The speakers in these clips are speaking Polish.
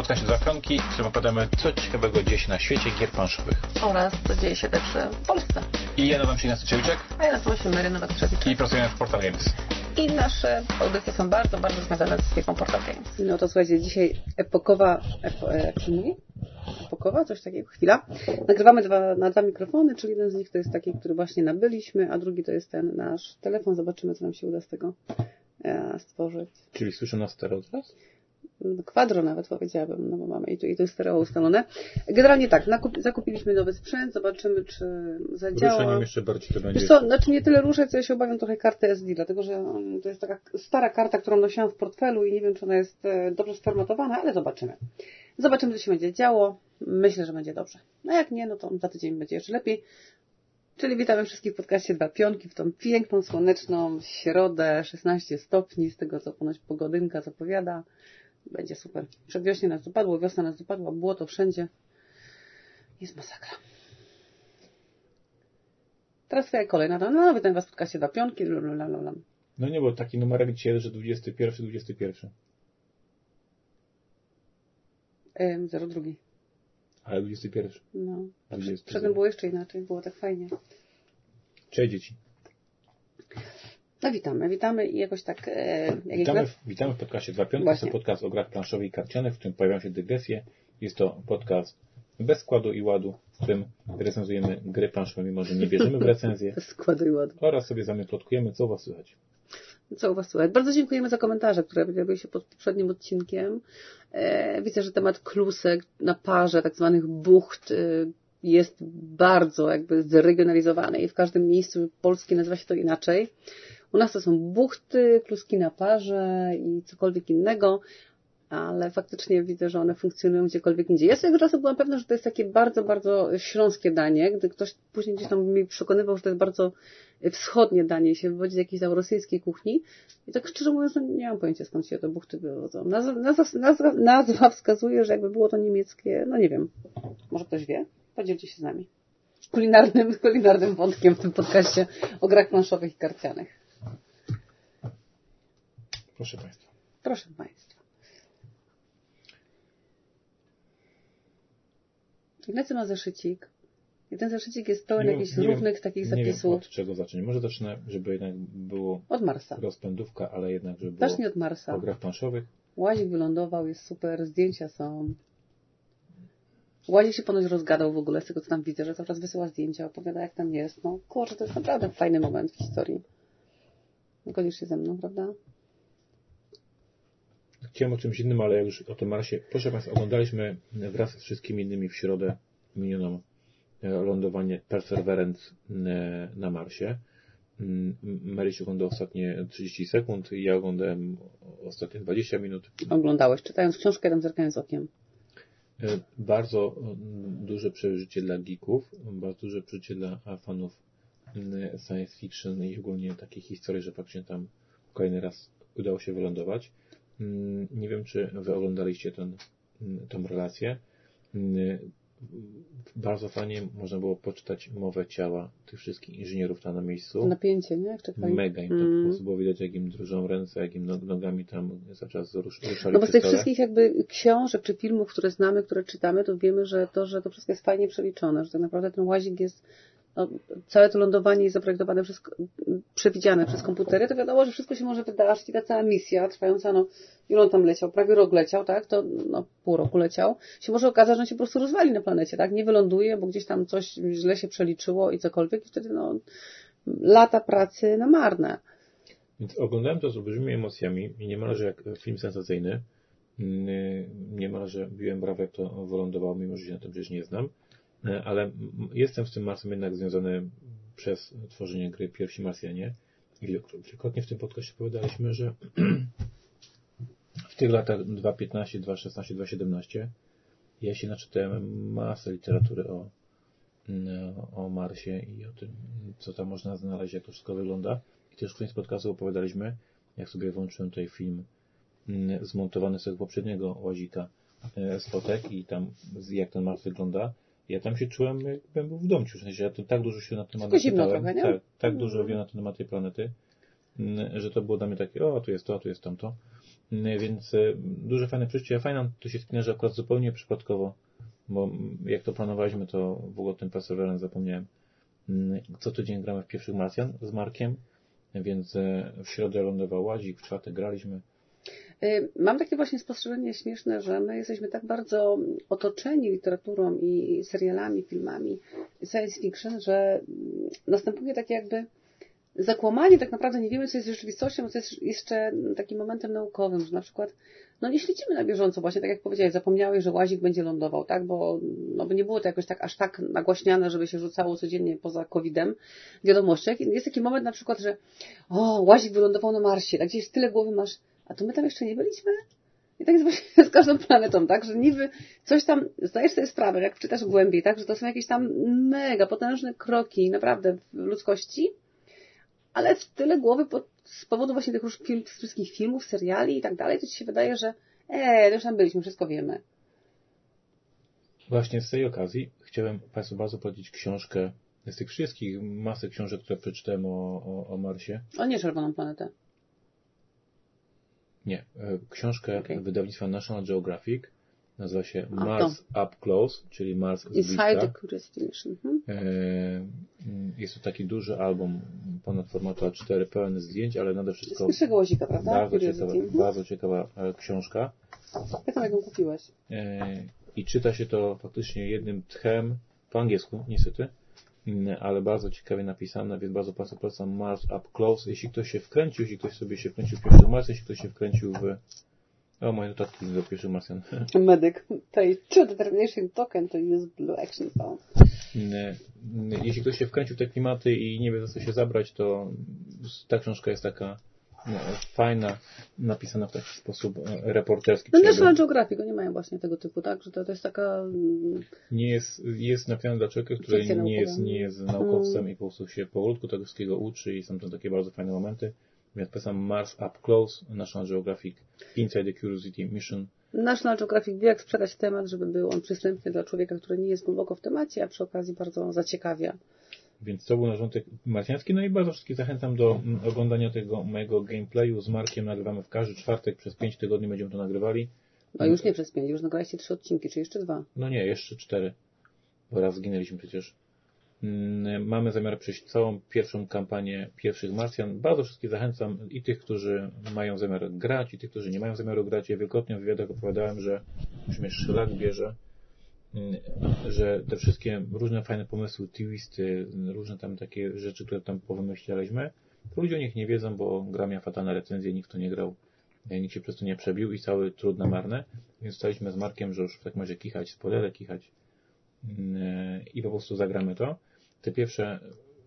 podcaście Dwa Pionki, w którym opowiadamy co ciekawego dzieje się na świecie gier planszowych. Oraz co dzieje się też w Polsce. I ja nazywam się Ignacy Ciewiczek A ja nazywam się Mary Nowak-Trzewicz. i pracujemy w Portal Games. I nasze audycje są bardzo, bardzo związane z firmą Portal Games. No to słuchajcie, dzisiaj epokowa, epo, e, jak się mówi? Epokowa? Coś takiego? Chwila. Nagrywamy dwa, na dwa mikrofony, czyli jeden z nich to jest taki, który właśnie nabyliśmy, a drugi to jest ten nasz telefon. Zobaczymy, co nam się uda z tego e, stworzyć. Czyli słyszę nas stereo teraz? No, Kwadro nawet powiedziałabym, no bo mamy i tu, i tu stereo ustalone. Generalnie tak, nakup, zakupiliśmy nowy sprzęt, zobaczymy, czy zadziała. Ruszeniem jeszcze bardziej to będzie. Wiesz co, znaczy nie tyle ruszę, co ja się obawiam trochę karty SD, dlatego że mm, to jest taka stara karta, którą nosiłam w portfelu i nie wiem, czy ona jest e, dobrze sformatowana, ale zobaczymy. Zobaczymy, co się będzie działo. Myślę, że będzie dobrze. A jak nie, no to za tydzień będzie jeszcze lepiej. Czyli witamy wszystkich w podcaście Dwa Pionki w tą piękną, słoneczną środę, 16 stopni, z tego co ponoć pogodynka zapowiada. Będzie super. Przedwiośnie nas dopadło, wiosna nas dopadła, było to wszędzie. Jest masakra. Teraz twoja kolejna. No, no witam was w podcaście Dwa Pionki. Lalalala. No nie, bo taki numerek dzisiaj, że 21, 21. Ym, 02. Ale 21. No. 20. Przedtem było jeszcze inaczej, było tak fajnie. Cześć dzieci. No witamy, witamy i jakoś tak... E, Witamy, w, witamy w podcaście Dwa Pionki. Właśnie. Jest to podcast o grach planszowych i karcianych, w którym pojawiają się dygresje. Jest to podcast bez składu i ładu, w którym recenzujemy gry planszowe, mimo że nie wierzymy w recenzję. składu i ładu. Oraz sobie zamiast plotkujemy, co u Was słychać. Co u Was słychać? Bardzo dziękujemy za komentarze, które pojawiły się pod poprzednim odcinkiem. E, widzę, że temat klusek na parze, tak zwanych bucht, e, jest bardzo jakby zregionalizowany i w każdym miejscu Polski nazywa się to inaczej. U nas to są buchty, kluski na parze i cokolwiek innego, ale faktycznie widzę, że one funkcjonują gdziekolwiek indziej. Ja swego czasu byłam pewna, że to jest takie bardzo, bardzo śląskie danie, gdy ktoś później gdzieś tam mi przekonywał, że to jest bardzo wschodnie danie, się wywodzi z jakiejś tam rosyjskiej kuchni. I tak szczerze mówiąc, no nie mam pojęcia skąd się te buchty wywodzą. Nazwa, nazwa, nazwa wskazuje, że jakby było to niemieckie, no nie wiem. Może ktoś wie? Podzielcie się z nami. Kulinarnym, kulinarnym wątkiem w tym podcaście o grach planszowych i karcianych. Proszę Państwa. Proszę Państwa. Ignacy ma zeszycik. I ten zeszycik jest pełen Nie jakichś nie równych wiem- takich Nie wiem zapisów od czego zacząć. Może zacznę, żeby jednak było od Marsa. rozpędówka, ale jednak, żeby było Zacznij od Marsa. o grach planszowych. Łazik wylądował, jest super, zdjęcia są. Łazik się ponoć rozgadał w ogóle z tego, co tam widzę, że cały czas wysyła zdjęcia, opowiada jak tam jest. No kurczę, to jest naprawdę fajny moment w historii. Godzisz się ze mną, prawda? Chciałem o czymś innym, ale już o tym Marsie. Proszę Państwa, oglądaliśmy wraz z wszystkimi innymi w środę minioną e, lądowanie Perseverance e, na Marsie. Mm, Maryś oglądał ostatnie 30 sekund, ja oglądałem ostatnie 20 minut. Oglądałeś, czytając książkę, tam zerkając okiem. E, Bardzo mm, duże przeżycie dla geeków, bardzo duże przeżycie dla fanów mm, science fiction i ogólnie takiej historii, że faktycznie tam kolejny raz udało się wylądować. Mm, Nie wiem, czy wy oglądaliście ten, mm, tą relację. Mm, Bardzo fajnie można było poczytać mowę ciała tych wszystkich inżynierów tam na miejscu. Napięcie, nie? Jak czekali. Mega im to Mm. po prostu było widać, jak im drżą ręce, jak im nog- nogami tam cały czas rusz, ruszali No bo z tych wszystkich jakby książek czy filmów, które znamy, które czytamy, to wiemy, że to, że to wszystko jest fajnie przeliczone, że tak naprawdę ten łazik jest, no, całe to lądowanie jest zaprojektowane przez, przewidziane przez komputery, to wiadomo, że wszystko się może wydarzyć i ta cała misja trwająca, no, ile on tam leciał, prawie rok leciał, tak, to no, pół roku leciał, się może okazać, że on się po prostu rozwali na planecie, tak, nie wyląduje, bo gdzieś tam coś źle się przeliczyło i cokolwiek i wtedy, no, lata pracy na marne. Więc oglądałem to z olbrzymimi emocjami i niemalże jak film sensacyjny. Mm, Niemalże biłem brawo, jak to wylądowało, mimo że się na tym przecież nie znam. E, Ale jestem z tym Marsem jednak związany przez tworzenie gry Pierwsi Marsjanie. Wielokrotnie w tym podcaście opowiadaliśmy, że w tych latach 2015, 2016, 2017 ja się naczytałem masę literatury o, mm, o Marsie i o tym, co tam można znaleźć, jak to wszystko wygląda. I też w koniec podcastu opowiadaliśmy, jak sobie włączyłem tutaj film mm, zmontowany z poprzedniego łazika e, z fotek i tam jak ten Mars wygląda. Ja tam się czułem, jakbym był w domciu. W sensie, ja to tak dużo się na temat nie? tak, tak Mhm. dużo wiem na temat tej planety, że to było dla mnie takie, o, tu jest to, tu jest tamto. Więc duże fajne przeżycie. Fajna to się spina, że akurat zupełnie przypadkowo, bo jak to planowaliśmy, to w ogóle tym Perseverance zapomniałem. Co tydzień gramy w pierwszych Marsjan z Markiem, więc w środę lądował Łazik, w czwartek graliśmy. Mam takie właśnie spostrzeżenie śmieszne, że my jesteśmy tak bardzo otoczeni literaturą i serialami, filmami science fiction, że następuje takie jakby zakłamanie, tak naprawdę nie wiemy, co jest rzeczywistością, co jest jeszcze takim momentem naukowym, że na przykład no nie śledzimy na bieżąco, właśnie tak jak powiedziałeś, zapomniałeś, że łazik będzie lądował, tak, bo, no, bo nie było to jakoś tak aż tak nagłaśniane, żeby się rzucało codziennie poza COVID-em wiadomościach. Jest taki moment na przykład, że o, łazik wylądował na Marsie, tak? Gdzieś tyle głowy masz, a to my tam jeszcze nie byliśmy? I tak jest właśnie z każdą planetą, tak? Że niby coś tam, zdajesz sobie sprawę, jak czytasz głębiej, tak? Że to są jakieś tam mega potężne kroki naprawdę w ludzkości, ale w tyle głowy pod, z powodu właśnie tych film, wszystkich filmów, seriali i tak dalej, to ci się wydaje, że eee, już tam byliśmy, wszystko wiemy. Właśnie z tej okazji chciałem Państwu bardzo polecić książkę z tych wszystkich masy książek, które przeczytałem o, o, o Marsie. O nie Czerwoną Planetę. Nie. E, książkę okay. wydawnictwa National Geographic nazywa się Mars Up Close, czyli Mars z Inside the. Mhm. E, jest to taki duży album ponad formatu A4, pełen zdjęć, ale nade wszystko... Z pierwszego łazika, prawda? Bardzo ciekawa, bardzo ciekawa e, książka. Ja tam jak ją kupiłeś. I czyta się to faktycznie jednym tchem, po angielsku niestety, ale bardzo ciekawie napisane, więc bardzo Państwu polecam Mars Up Close. Jeśli ktoś się wkręcił, jeśli ktoś sobie się wkręcił w pierwszy Mars, jeśli ktoś się wkręcił w... O, moje notatki do pierwszych Marsjan. Medyk. Pay two determination token to use blue action phone. Jeśli ktoś się wkręcił w te klimaty i nie wie, za co się zabrać, to ta książka jest taka no, fajna, napisana w taki sposób e, reporterski. No National Geographic, oni mają właśnie tego typu, tak, że to, to jest taka... Mm, nie jest, jest napisane dla człowieka, który nie jest, nie jest naukowcem mm. i po prostu się powolutku tego wszystkiego uczy i są to takie bardzo fajne momenty. Więc polecam Mars Up Close, National Geographic, Inside the Curiosity Mission. National Geographic wie, jak sprzedać temat, żeby był on przystępny dla człowieka, który nie jest głęboko w temacie, a przy okazji bardzo zaciekawia. Więc to był nasz wątek marsjański. No i bardzo wszystkich zachęcam do mm, oglądania tego mojego gameplayu z Markiem. Nagrywamy w każdy czwartek, przez 5 tygodni będziemy to nagrywali. No już nie przez 5, już nagraliście 3 odcinki, czy jeszcze dwa? No nie, jeszcze 4. Bo raz zginęliśmy przecież. Mm, mamy zamiar przejść całą pierwszą kampanię pierwszych Marsjan. Bardzo wszystkich zachęcam i tych, którzy mają zamiar grać, i tych, którzy nie mają zamiaru grać. Ja wielokrotnie w wywiadach opowiadałem, że już mnie szlak bierze że te wszystkie różne fajne pomysły, twisty, różne tam takie rzeczy, które tam powymyślaliśmy, to ludzie o nich nie wiedzą, bo gra miała fatalne recenzje, nikt to nie grał, e, nikt się przez to nie przebił i cały trud na marne, więc staliśmy z Markiem, że już w takim razie kichać, spoilerę kichać mm, e, i po prostu zagramy to. Te pierwsze,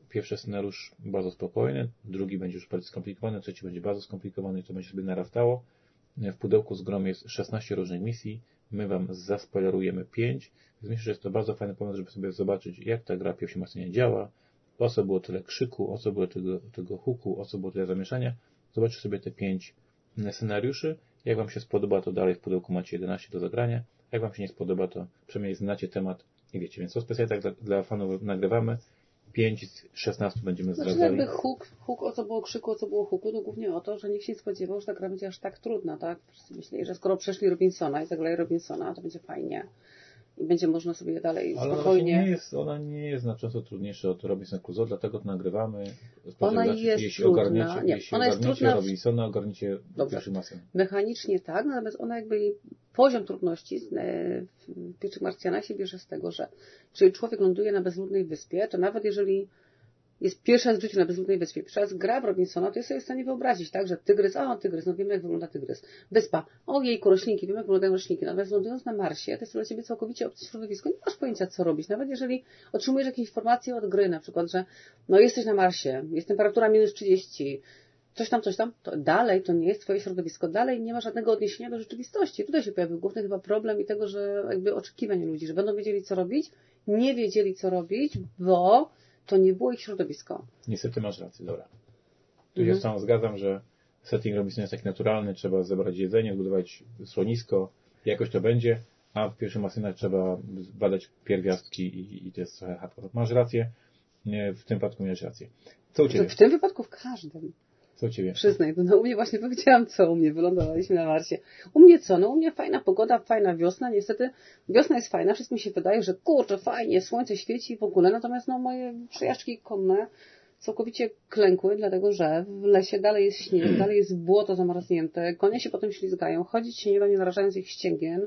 pierwszy scenariusz bardzo spokojny, drugi będzie już bardziej skomplikowany, trzeci będzie bardzo skomplikowany i to będzie sobie narastało. E, w pudełku z grom jest 16 różnych misji, my Wam zaspoilerujemy 5, więc myślę, że jest to bardzo fajny pomysł, żeby sobie zobaczyć, jak ta gra pierwszym Masynie działa, o co było tyle krzyku, o co było tego, tego huku, o co było tyle zamieszania. Zobaczcie sobie te 5 scenariuszy. Jak Wam się spodoba, to dalej w pudełku macie 11 do zagrania. Jak Wam się nie spodoba, to przynajmniej znacie temat i wiecie. Więc to specjalnie tak dla, dla fanów nagrywamy. 5 z 16 będziemy zdradzali. Znaczy jakby huk, huk, o co było krzyku, o co było huku, to głównie o to, że nikt się nie spodziewał, że ta gra będzie aż tak trudna, tak? Wszyscy myśleli, że skoro przeszli Robinsona i zagrali Robinsona, to będzie fajnie i będzie można sobie dalej Ale spokojnie... Ona nie jest, ona nie jest znacząco trudniejsza od Robinson Crusoe, dlatego to nagrywamy. Ona jest jeśli trudna. Ogarniecie, nie, jeśli ona jest trudna. Robinsona, ogarniecie pierwszy masę. Mechanicznie tak, natomiast ona jakby poziom trudności w pierwszych Marsjanach się bierze z tego, że jeżeli człowiek ląduje na bezludnej wyspie, to nawet jeżeli jest pierwszy raz w życiu na bezludnej wyspie, pierwszy raz gra w Robinsona, to jest sobie w stanie wyobrazić, tak, że tygrys, a tygrys, no wiemy jak wygląda tygrys. Wyspa, o jejku, roślinki, wiemy jak wyglądają roślinki. Natomiast lądując na Marsie, to jest dla Ciebie całkowicie obce środowisko, nie masz pojęcia co robić. Nawet jeżeli otrzymujesz jakieś informacje od gry, na przykład, że no jesteś na Marsie, jest temperatura minus 30, coś tam, coś tam, to dalej to nie jest Twoje środowisko, dalej nie ma żadnego odniesienia do rzeczywistości. Tutaj się pojawił główny chyba problem i tego, że jakby oczekiwań ludzi, że będą wiedzieli co robić, nie wiedzieli co robić, bo to nie było ich środowisko. Niestety masz rację, dobra. Tu mhm. się z zgadzam, że setting robić jest taki naturalny, trzeba zebrać jedzenie, zbudować schronisko, jakoś to będzie, a w pierwszym masynach trzeba badać pierwiastki i, i to jest trochę hardcore. Masz rację, w tym wypadku miałeś rację. Co u Ciebie? W tym wypadku w każdym. Co Ciebie? Przyznaj, no u mnie właśnie powiedziałam, co u mnie, wylądowaliśmy na Marsie. U mnie co? No u mnie fajna pogoda, fajna wiosna, niestety wiosna jest fajna, wszystkim się wydaje, że kurczę, fajnie, słońce świeci w ogóle, natomiast no moje przejażdżki konne całkowicie klękły, dlatego że w lesie dalej jest śnieg, dalej jest błoto zamarznięte, konie się potem ślizgają, chodzić się nie da, nie narażając ich ścięgien.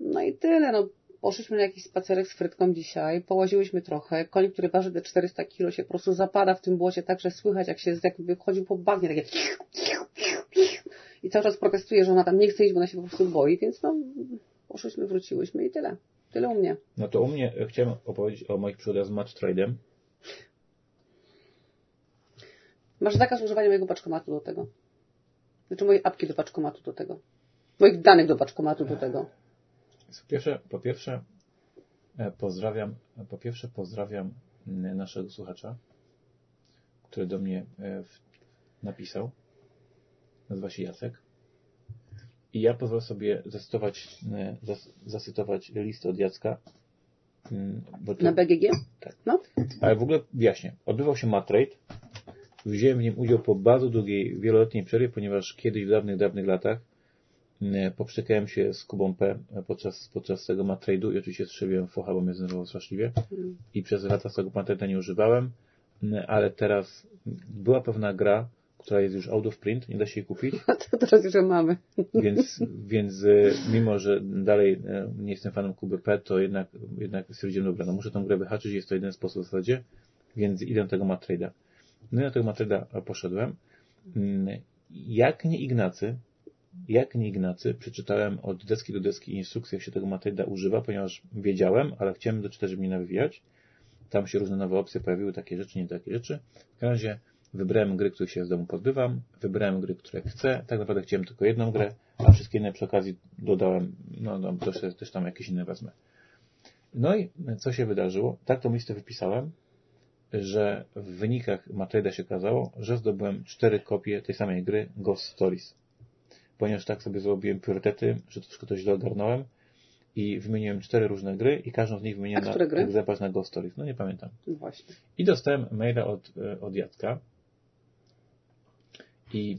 No i tyle, no Poszliśmy na jakiś spacerek z frytką dzisiaj, połaziłyśmy trochę. Koń, który waży te 400 kilo się po prostu zapada w tym błocie tak, że słychać jak się jakby chodził po bagnie, takie i cały czas protestuje, że ona tam nie chce iść, bo ona się po prostu boi, więc no poszliśmy, wróciłyśmy i tyle. Tyle u mnie. No to u mnie chciałem opowiedzieć o moich przygodach z Match Trade'em. Masz zakaz używania mojego paczkomatu do tego. Znaczy mojej apki do paczkomatu do tego. Moich danych do paczkomatu do tego. Po pierwsze, po pierwsze e, pozdrawiam, po pierwsze pozdrawiam naszego słuchacza, który do mnie e, napisał. Nazywa się Jacek. I ja pozwolę sobie zacytować, e, zacytować listę od Jacka. To, Na BGG? Tak. No. Ale w ogóle wyjaśnię. Odbywał się Matrade. Wziąłem w nim udział po bardzo długiej, wieloletniej przerwie, ponieważ kiedyś w dawnych, dawnych latach poprzykałem się z Kubą P podczas, podczas tego matrade'u i oczywiście strzeliłem focha, bo mnie zdenerwował straszliwie i przez lata z tego matrade'a nie używałem, ale teraz była pewna gra, która jest już out of print, nie da się jej kupić. To teraz już ją mamy. Więc, więc e, mimo, że dalej e, nie jestem fanem Kuby P, to jednak, jednak stwierdziłem, dobra, no muszę tą grę wyhaczyć, jest to jeden sposób w zasadzie, więc idę do tego matrade'a. No i na tego matrade'a poszedłem. Mm, jak nie Ignacy, jak nie Ignacy, przeczytałem od deski do deski instrukcję, jak się tego Matilda używa, ponieważ wiedziałem, ale chciałem doczytać, żeby mnie nawywijać. Tam się różne nowe opcje pojawiły, takie rzeczy, nie takie rzeczy. W każdym razie wybrałem gry, których się z domu pozbywam, wybrałem gry, które chcę. Tak naprawdę chciałem tylko jedną grę, a wszystkie inne przy okazji dodałem, no, no też, też tam jakieś inne wezmę. No i co się wydarzyło? Tak tą listę wypisałem, że w wynikach Matilda się okazało, że zdobyłem cztery kopie tej samej gry Ghost Stories ponieważ tak sobie zrobiłem priorytety, że troszkę to źle ogarnąłem i wymieniłem cztery różne gry i każdą z nich wymieniłem na egzemplarz na Ghost Stories. No nie pamiętam. No właśnie. I dostałem maila od, e, od Jacka i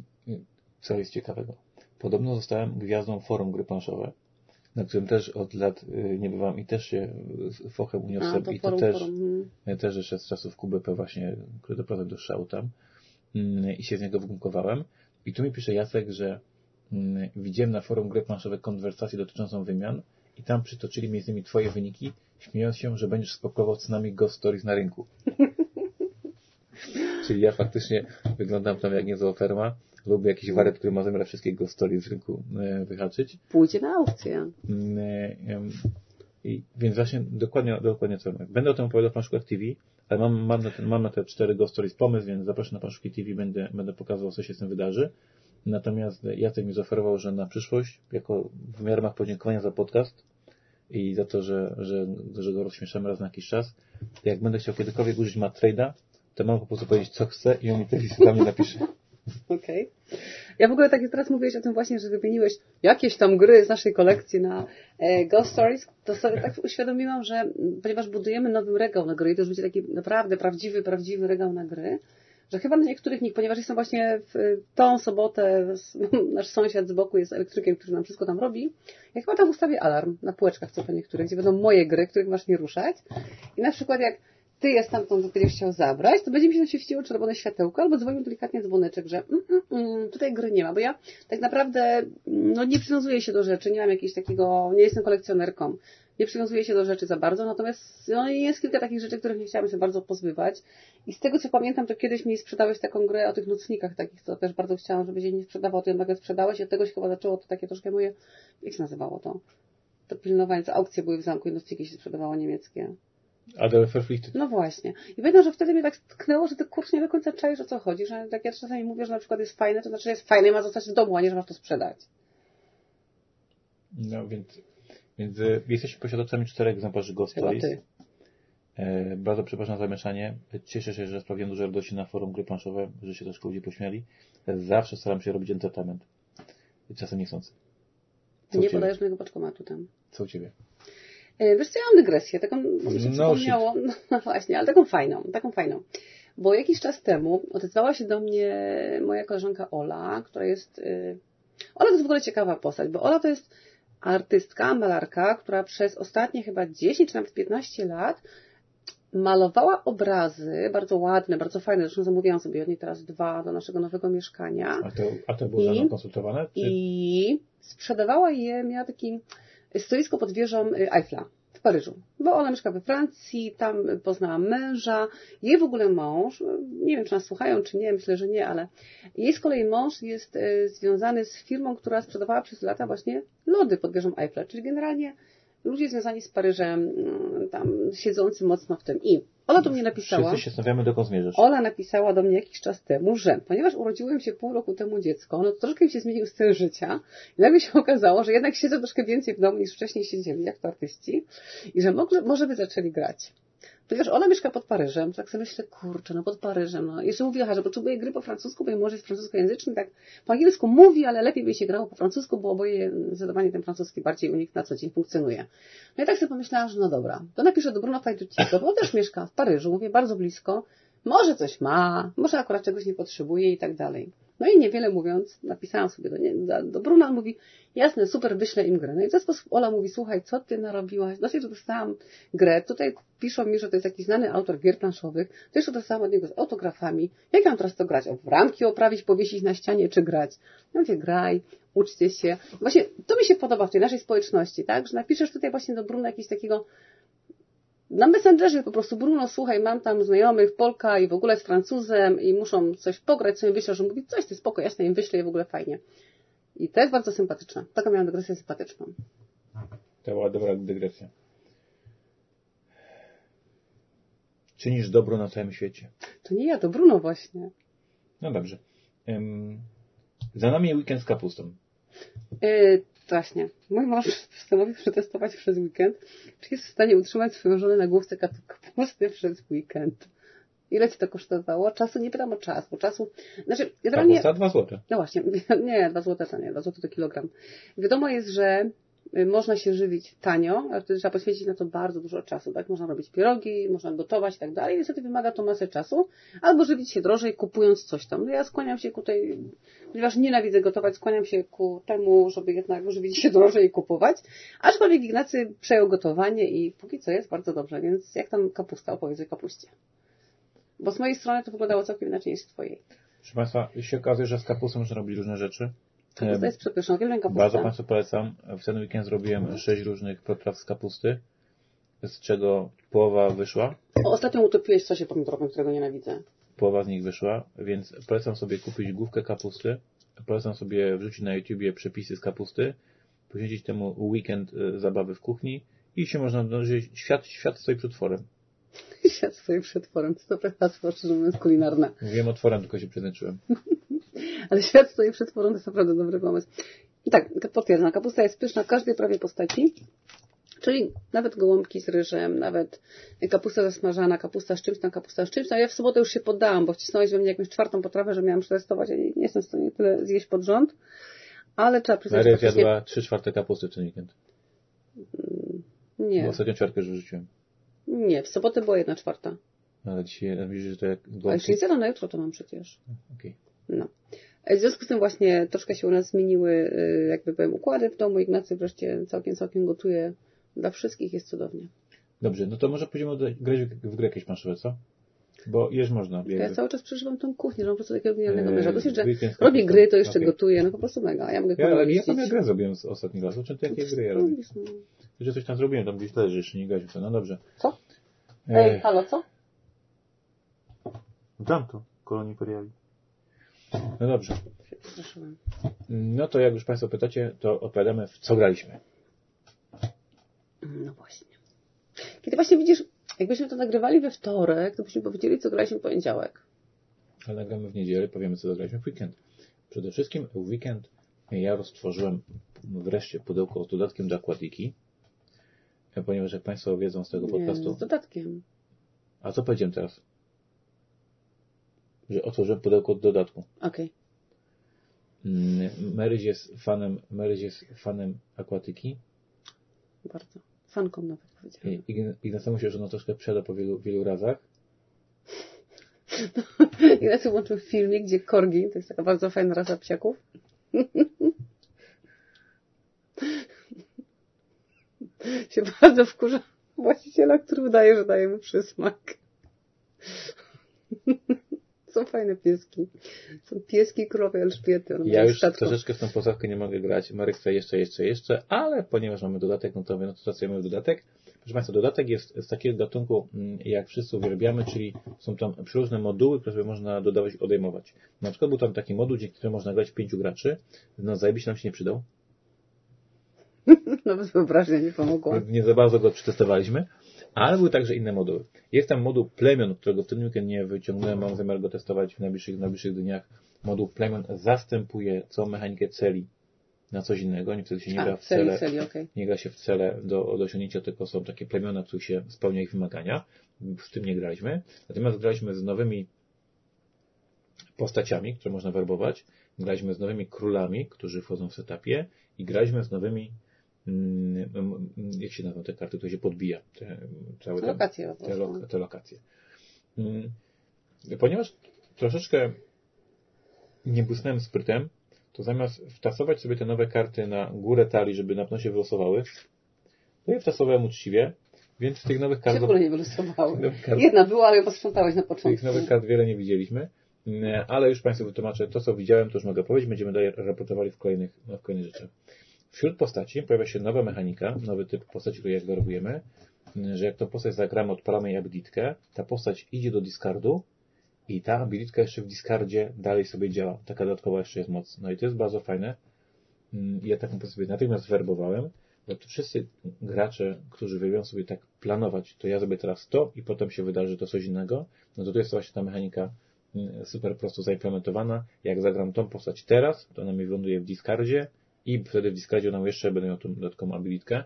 co jest ciekawego. Podobno zostałem gwiazdą forum gry planszowe, na którym też od lat e, nie bywam i też się fochem uniosłem. A, to I forum, to też, forum. Hmm. też jeszcze z czasów QBP właśnie, który doprowadził do szału tam mm, i się z niego wygunkowałem. I tu mi pisze Jacek, że widziałem na forum gry planszowe konwersację dotyczącą wymian i tam przytoczyli między innymi Twoje wyniki, śmiejąc się, że będziesz spakował cenami Ghost Stories na rynku. Czyli ja faktycznie wyglądam tam jak niezła ferma, lubię jakiś waret, który ma zamiar wszystkie Ghost Stories z rynku e, wyhaczyć. Pójdzie na aukcję. Mm, e, I, więc właśnie dokładnie, dokładnie co. Będę o tym opowiadał w Planszówkach TV, ale mam, mam, na ten, mam na te cztery Ghost Stories pomysł, więc zapraszam na Planszówki TV, będę, będę pokazywał, co się z tym wydarzy. Natomiast Jacek mi zaoferował, że na przyszłość, jako w ramach podziękowania za podcast i za to, że, że, że go rozśmieszamy raz na jakiś czas, jak będę chciał kiedykolwiek użyć Matrade'a, to mam po prostu powiedzieć, co chcę i on mi te listy dla mnie napisze. Okej. Okay. Ja w ogóle tak teraz mówiłeś o tym właśnie, że wymieniłeś jakieś tam gry z naszej kolekcji na e, Ghost Stories, to sobie tak uświadomiłam, że ponieważ budujemy nowy regał na gry i to już będzie taki naprawdę prawdziwy, prawdziwy regał na gry, że chyba na niektórych nich, ponieważ jestem właśnie w tą sobotę, nasz sąsiad z boku jest elektrykiem, który nam wszystko tam robi, ja chyba tam ustawię alarm na półeczkach co po niektórych, gdzie będą moje gry, których masz nie ruszać. I na przykład jak ty je stamtąd będziesz chciał zabrać, to będzie mi się świeciło czerwone światełko albo dzwonił delikatnie dzwoneczek, że mm, mm, mm, tutaj gry nie ma, bo ja tak naprawdę no, nie przywiązuję się do rzeczy, nie mam jakiegoś takiego, nie jestem kolekcjonerką nie przywiązuje się do rzeczy za bardzo, natomiast no, jest kilka takich rzeczy, których nie chciałam się bardzo pozbywać. I z tego co pamiętam, to kiedyś mi sprzedałeś taką grę o tych nocnikach takich, co też bardzo chciałam, żeby się nie sprzedawał, to nagle sprzedałeś i od tego się chyba zaczęło to takie troszkę moje, jak się nazywało to? To pilnowanie, aukcje były w zamku i nocniki się sprzedawało niemieckie. Adel Verpflichtet. No właśnie. I pamiętam, że wtedy mnie tak tknęło, że ty kurs nie do końca czaisz o co chodzi, że jak ja czasami mówię, że na przykład jest fajne, to znaczy, że jest fajne i ma zostać w domu, a nie, że masz to sprzedać. No więc więc y, jesteśmy posiadaczami czterech egzemplarzy Ghost Stories. E, bardzo przepraszam za zamieszanie. Cieszę się, że sprawiłem dużo radości na forum gry planszowe, że się troszkę ludzie pośmiali. Zawsze staram się robić entertainment. Czasem niechcący. Co nie podajesz mojego paczkomatu tam. Co u Ciebie? E, wiesz co, ja mam dygresję, taką, bo mi się no, przypomniało, no właśnie, ale taką fajną, taką fajną. bo jakiś czas temu odezwała się do mnie moja koleżanka Ola, która jest. y, Ola to jest w ogóle ciekawa postać, bo Ola to jest artystka, malarka, która przez ostatnie chyba 10 czy nawet 15 lat malowała obrazy, bardzo ładne, bardzo fajne, zresztą zamówiłam sobie od niej teraz dwa do naszego nowego mieszkania. A to, a to było I- konsultowane? Czy... I sprzedawała je, miała taki stoisko pod wieżą y, Eiffla w Paryżu. Bo ona mieszka we Francji, tam poznała męża. Jej w ogóle mąż, y, nie wiem czy nas słuchają, czy nie, myślę, że nie, ale jej z kolei mąż jest y, związany z firmą, która sprzedawała przez lata właśnie lody pod wieżą Eiffla, czyli generalnie ludzie związani z Paryżem, y, tam siedzący mocno w tym. I Ola do mnie napisała. Wszyscy się zastanawiamy, dokąd zmierzasz. Ola napisała do mnie jakiś czas temu, że ponieważ urodziłem się pół roku temu dziecko, no to troszkę mi się zmienił styl życia i nagle się okazało, że jednak siedzę troszkę więcej w domu niż wcześniej siedzieli, jak to artyści i że może, może by zaczęli grać. Ponieważ ona mieszka pod Paryżem, to tak sobie myślę, kurczę, no pod Paryżem, no. Jeszcze mówiła, że potrzebuje gry po francusku, bo mąż jest francuskojęzyczny, tak po angielsku mówi, ale lepiej by się grało po francusku, bo oboje zdecydowanie ten francuski bardziej u nich na co dzień funkcjonuje. No i tak sobie pomyślałam, że no dobra, to napiszę do Bruno Fajduccico, bo on też mieszka w Paryżu, mówię, bardzo blisko, może coś ma, może akurat czegoś nie potrzebuje i tak dalej. No i niewiele mówiąc, napisałam sobie do, nie, do, do Bruna, on mówi, jasne, super, wyślę im grę. No i w ten sposób Ola mówi, słuchaj, co ty narobiłaś? Dosyć, że dostałam grę, tutaj piszą mi, że to jest jakiś znany autor gier planszowych, to jeszcze dostałam od niego z autografami. Jak mam teraz to grać? O, ramki oprawić, powiesić na ścianie, czy grać? Ja mówię, graj, uczcie się. Właśnie to mi się podoba w tej naszej społeczności, tak? Że napiszesz tutaj właśnie do Bruna jakiegoś takiego na Messengerze po prostu Bruno, słuchaj, mam tam znajomych, Polka i w ogóle z Francuzem i muszą coś pograć, co mi wyślę, że mówi, coś ty spoko, jasne, im wyślę i w ogóle fajnie. I to jest bardzo sympatyczne. Taką miałam dygresję sympatyczną. To była dobra dygresja. Czynisz dobro na całym świecie. To nie ja, to Bruno właśnie. No dobrze. Ym, za nami weekend z kapustą. Yy, właśnie. Mój mąż postanowił przetestować przez weekend, czy jest w stanie utrzymać swoją żonę na główce kap- kapusty przez weekend. Ile ci to kosztowało? Czasu? Nie pytam o czas, bo czasu... Znaczy, generalnie... Kapusta dwa złote. No właśnie, nie, 2 złote to nie, 2 złote to kilogram. Wiadomo jest, że można się żywić tanio, ale wtedy trzeba poświęcić na to bardzo dużo czasu, tak? Można robić pierogi, można gotować i tak dalej, niestety wymaga to masę czasu, albo żywić się drożej, kupując coś tam. No ja skłaniam się ku tej, ponieważ nienawidzę gotować, skłaniam się ku temu, żeby jednak żywić się drożej i kupować, aczkolwiek Ignacy przejął gotowanie i póki co jest bardzo dobrze, więc jak tam kapusta, opowiedz o kapuście. Bo z mojej strony to wyglądało całkiem inaczej niż z twojej. Proszę Państwa, się okazuje, że z kapustą można robić różne rzeczy. Kapusta jest przepyszna, uwielbiam kapustę. Bardzo Państwu polecam. W ten weekend zrobiłem sześć różnych potraw z kapusty, z czego połowa wyszła. O, Ostatnio utopiłeś w sosie pomidorowym, którego nienawidzę. Połowa z nich wyszła, więc polecam sobie kupić główkę kapusty. Polecam sobie wrzucić na YouTubie przepisy z kapusty, poświęcić temu weekend y, zabawy w kuchni i się można dążyć. Świat, świat stoi przed tworem. Świat stoi przed tworem. To dobre hasło, szczerze mówiąc, kulinarne. Mówiłem otworem, tylko się przeznaczyłem. Ale świat stoi przed tworem, to jest naprawdę dobry pomysł. I tak, potwierdzam, kapusta jest pyszna w każdej prawie postaci. Czyli nawet gołąbki z ryżem, nawet kapusta zasmażana, kapusta z czymś tam, kapusta z czymś tam. Ja w sobotę już się poddałam, bo wcisnąłeś we mnie jakąś czwartą potrawę, że miałam przetestować. Ja nie, nie jestem w stanie tyle zjeść pod rząd. Ale trzeba przyznać, Maria że trzy czwarte kapusty w ten weekend. Bo Nie, ostatnią ćwiartkę już wrzuciłem. nie, w sobotę była jedna czwarta. Ale dzisiaj widzisz, że to jak A jeszcze gołąbki. nie na jutro, to mam przecież. Okej. No. W związku z tym właśnie troszkę się u nas zmieniły, y, jakby powiem, układy w domu. Ignacy wreszcie całkiem, całkiem gotuje dla wszystkich, jest cudownie. Dobrze, no to może pójdziemy do, grać w, grę jakieś planszowe, co? Bo jesz można. To ja cały czas przeżywam tą kuchnię, że mam po prostu takiego genialnego Eee, męża. Dosyć, że robię gry, to jeszcze Okej. gotuję, no po prostu mega. Ja mogę Ja, komuś jaką ja grę zrobiłem z ostatniego razu? Czy ty jakie gry ja robię? Robisz, no. Że coś tam zrobiłem, tam gdzieś leży, jeszcze nie gaził to. No dobrze. Co? Ej, Ej, halo, co? dam to, kolonii imperiali. No dobrze. No to jak już Państwo pytacie, to odpowiadamy w co graliśmy. No właśnie. Kiedy właśnie widzisz, jakbyśmy to nagrywali we wtorek, to byśmy powiedzieli, co graliśmy w poniedziałek. Ale nagramy w niedzielę, powiemy co zagraliśmy w weekend. Przede wszystkim w weekend ja roztworzyłem wreszcie pudełko z dodatkiem do Aquatiki, ponieważ jak Państwo wiedzą z tego Nie, podcastu... z dodatkiem. A co powiedziałem teraz? Że otworzyłem pudełko do dodatku. Okej. Mm, Maryś jest fanem, Maryś jest fanem akwatyki. Bardzo. Fanką nawet powiedziałam. I Ignacemu się już ono troszkę przeda po wielu, wielu razach. Ignacy włączył filmik, gdzie korgi, to jest taka bardzo fajna rasa psiaków. się bardzo wkurza właściciela, który udaje, że daje mu przysmak. Są fajne pieski. Są pieski królowej Elżbiety. Ja już statką. troszeczkę w tą posadzkę nie mogę grać. Marek chce jeszcze, jeszcze, jeszcze, ale ponieważ mamy dodatek, no to my no stosujemy dodatek. Proszę Państwa, dodatek jest z takiego gatunku, mm, jak wszyscy uwielbiamy, czyli są tam przeróżne moduły, które można dodawać i odejmować. Na przykład był tam taki moduł, dzięki któremu można grać pięciu graczy. No zajebiście nam się nie przydał. Nawet wyobraźnia nie pomogła. Nie za bardzo go przetestowaliśmy, ale były także inne moduły. Jest tam moduł plemion, którego w tym weekend nie wyciągnąłem, mam zamiar go testować w najbliższych, w najbliższych dniach. Moduł plemion zastępuje całą mechanikę celi na coś innego, nie wtedy się nie gra w cele, celi, okay. nie gra się w cele do, do osiągnięcia, tylko są takie plemiona, których się spełnia ich wymagania. W tym nie graliśmy. Natomiast graliśmy z nowymi postaciami, które można werbować. Graliśmy z nowymi królami, którzy wchodzą w setupie i graliśmy z nowymi jak się nazywa te karty, to się podbija. Te, całe te, lokacje. Te, lo, te lokacje. Mm, ponieważ troszeczkę nie błysnąłem sprytem, to zamiast wtasować sobie te nowe karty na górę talii, żeby na pewno się wylosowały, to je wtasowałem uczciwie, więc tych nowych kart... Ogóle nie wylosowały. Kart... Jedna była, ale ją posprzątałeś na początku. Tych nowych kart wiele nie widzieliśmy, ale już Państwu wytłumaczę to, co widziałem, to już mogę powiedzieć, będziemy dalej raportowali w kolejnych, w kolejnych rzeczach. Wśród postaci pojawia się nowa mechanika, nowy typ postaci, której jak werbujemy, że jak tą postać zagramy, odpalamy jej abilitkę, ta postać idzie do discardu i ta abilitka jeszcze w discardzie dalej sobie działa. Taka dodatkowa jeszcze jest moc. No i to jest bardzo fajne. Mm, ja taką postać sobie natychmiast werbowałem, bo to wszyscy gracze, którzy wybiorą sobie tak planować, to ja zrobię teraz to i potem się wydarzy to coś innego, no to to jest właśnie ta mechanika mm, super prosto zaimplementowana. Jak zagram tą postać teraz, to ona mi wyląduje w discardzie, i wtedy w Discordzie nam jeszcze będę miał tą dodatkową abilitkę.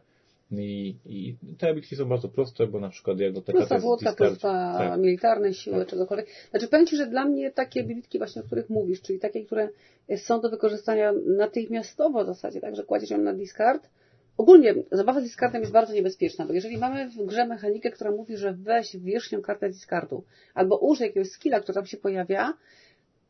I, I te abilitki są bardzo proste, bo na przykład jak do tego Prosta włódka, prosta tak. militarnej siły, tak. czegokolwiek. Znaczy powiem Ci, że dla mnie takie abilitki właśnie, o których mówisz, czyli takie, które są do wykorzystania natychmiastowo w zasadzie, tak, że kładziesz ją na discard. Ogólnie zabawa z discardem jest bardzo niebezpieczna, bo jeżeli mamy w grze mechanikę, która mówi, że weź wierzchnią kartę discardu, albo użyj jakiegoś skilla, który tam się pojawia,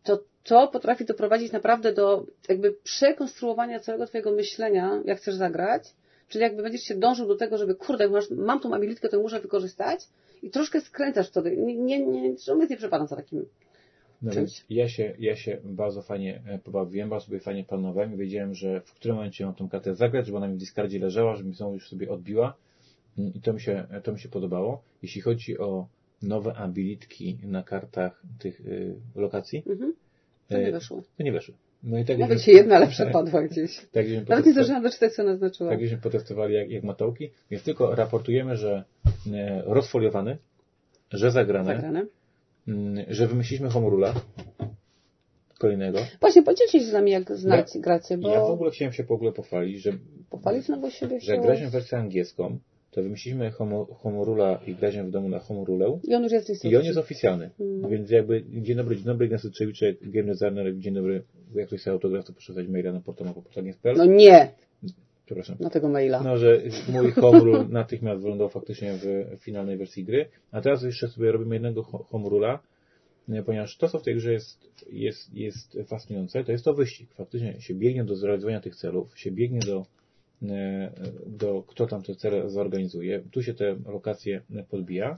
to to potrafi doprowadzić naprawdę do jakby przekonstruowania całego Twojego myślenia, jak chcesz zagrać. Czyli jakby będziesz się dążył do tego, żeby kurde, masz, mam tą abilitkę, to muszę wykorzystać i troszkę skręcasz wtedy. Nie, nie, nie, nie przepadam za takim no czymś. Ja się, ja się bardzo fajnie e, pobawiłem, bardzo sobie fajnie planowałem i wiedziałem, że w którym momencie mam tą kartę zagrać, żeby ona mi w discardzie leżała, żeby mi znowu już sobie odbiła mm, i to mi się, to mi się podobało. Jeśli chodzi o nowe abilitki na kartach tych y, lokacji, mhm. To nie weszło. To nie weszło. No i tak Nawet się jedna ale przepadła gdzieś. Tak, Nawet nie zdążyłam doczytać, co naznaczyła. Tak, żeśmy potestowali jak, jak matołki, więc tylko raportujemy, że e, rozfoliowany, że zagrane, zagrane. Mm, że wymyśliliśmy homorula kolejnego. Właśnie, podzielcie się z nami, jak znać ja, grację, bo... Ja w ogóle chciałem się w ogóle pochwalić, że... Pochwalić znowu siebie? Że graliśmy wersję angielską, to wymyśliliśmy Homorula i graliśmy w domu na Homorulę. I on już jest I on jest oficjalny. Hmm. Więc jakby dzień dobry, dzień dobry, Ignacy Trzewiczek, game designer, dzień dobry, jak ktoś chce autograf, to proszę dać maila na portalmapopotanie.pl. No nie! Przepraszam. Na tego maila. No, że mój Homorul natychmiast wylądował faktycznie w finalnej wersji gry. A teraz jeszcze sobie robimy jednego Homorula, ponieważ to, co w tej grze jest, jest, jest fascynujące, to jest to wyścig. Faktycznie się biegnie do zrealizowania tych celów, się biegnie do E, do, kto tam te cele zorganizuje. Tu się te lokacje podbija.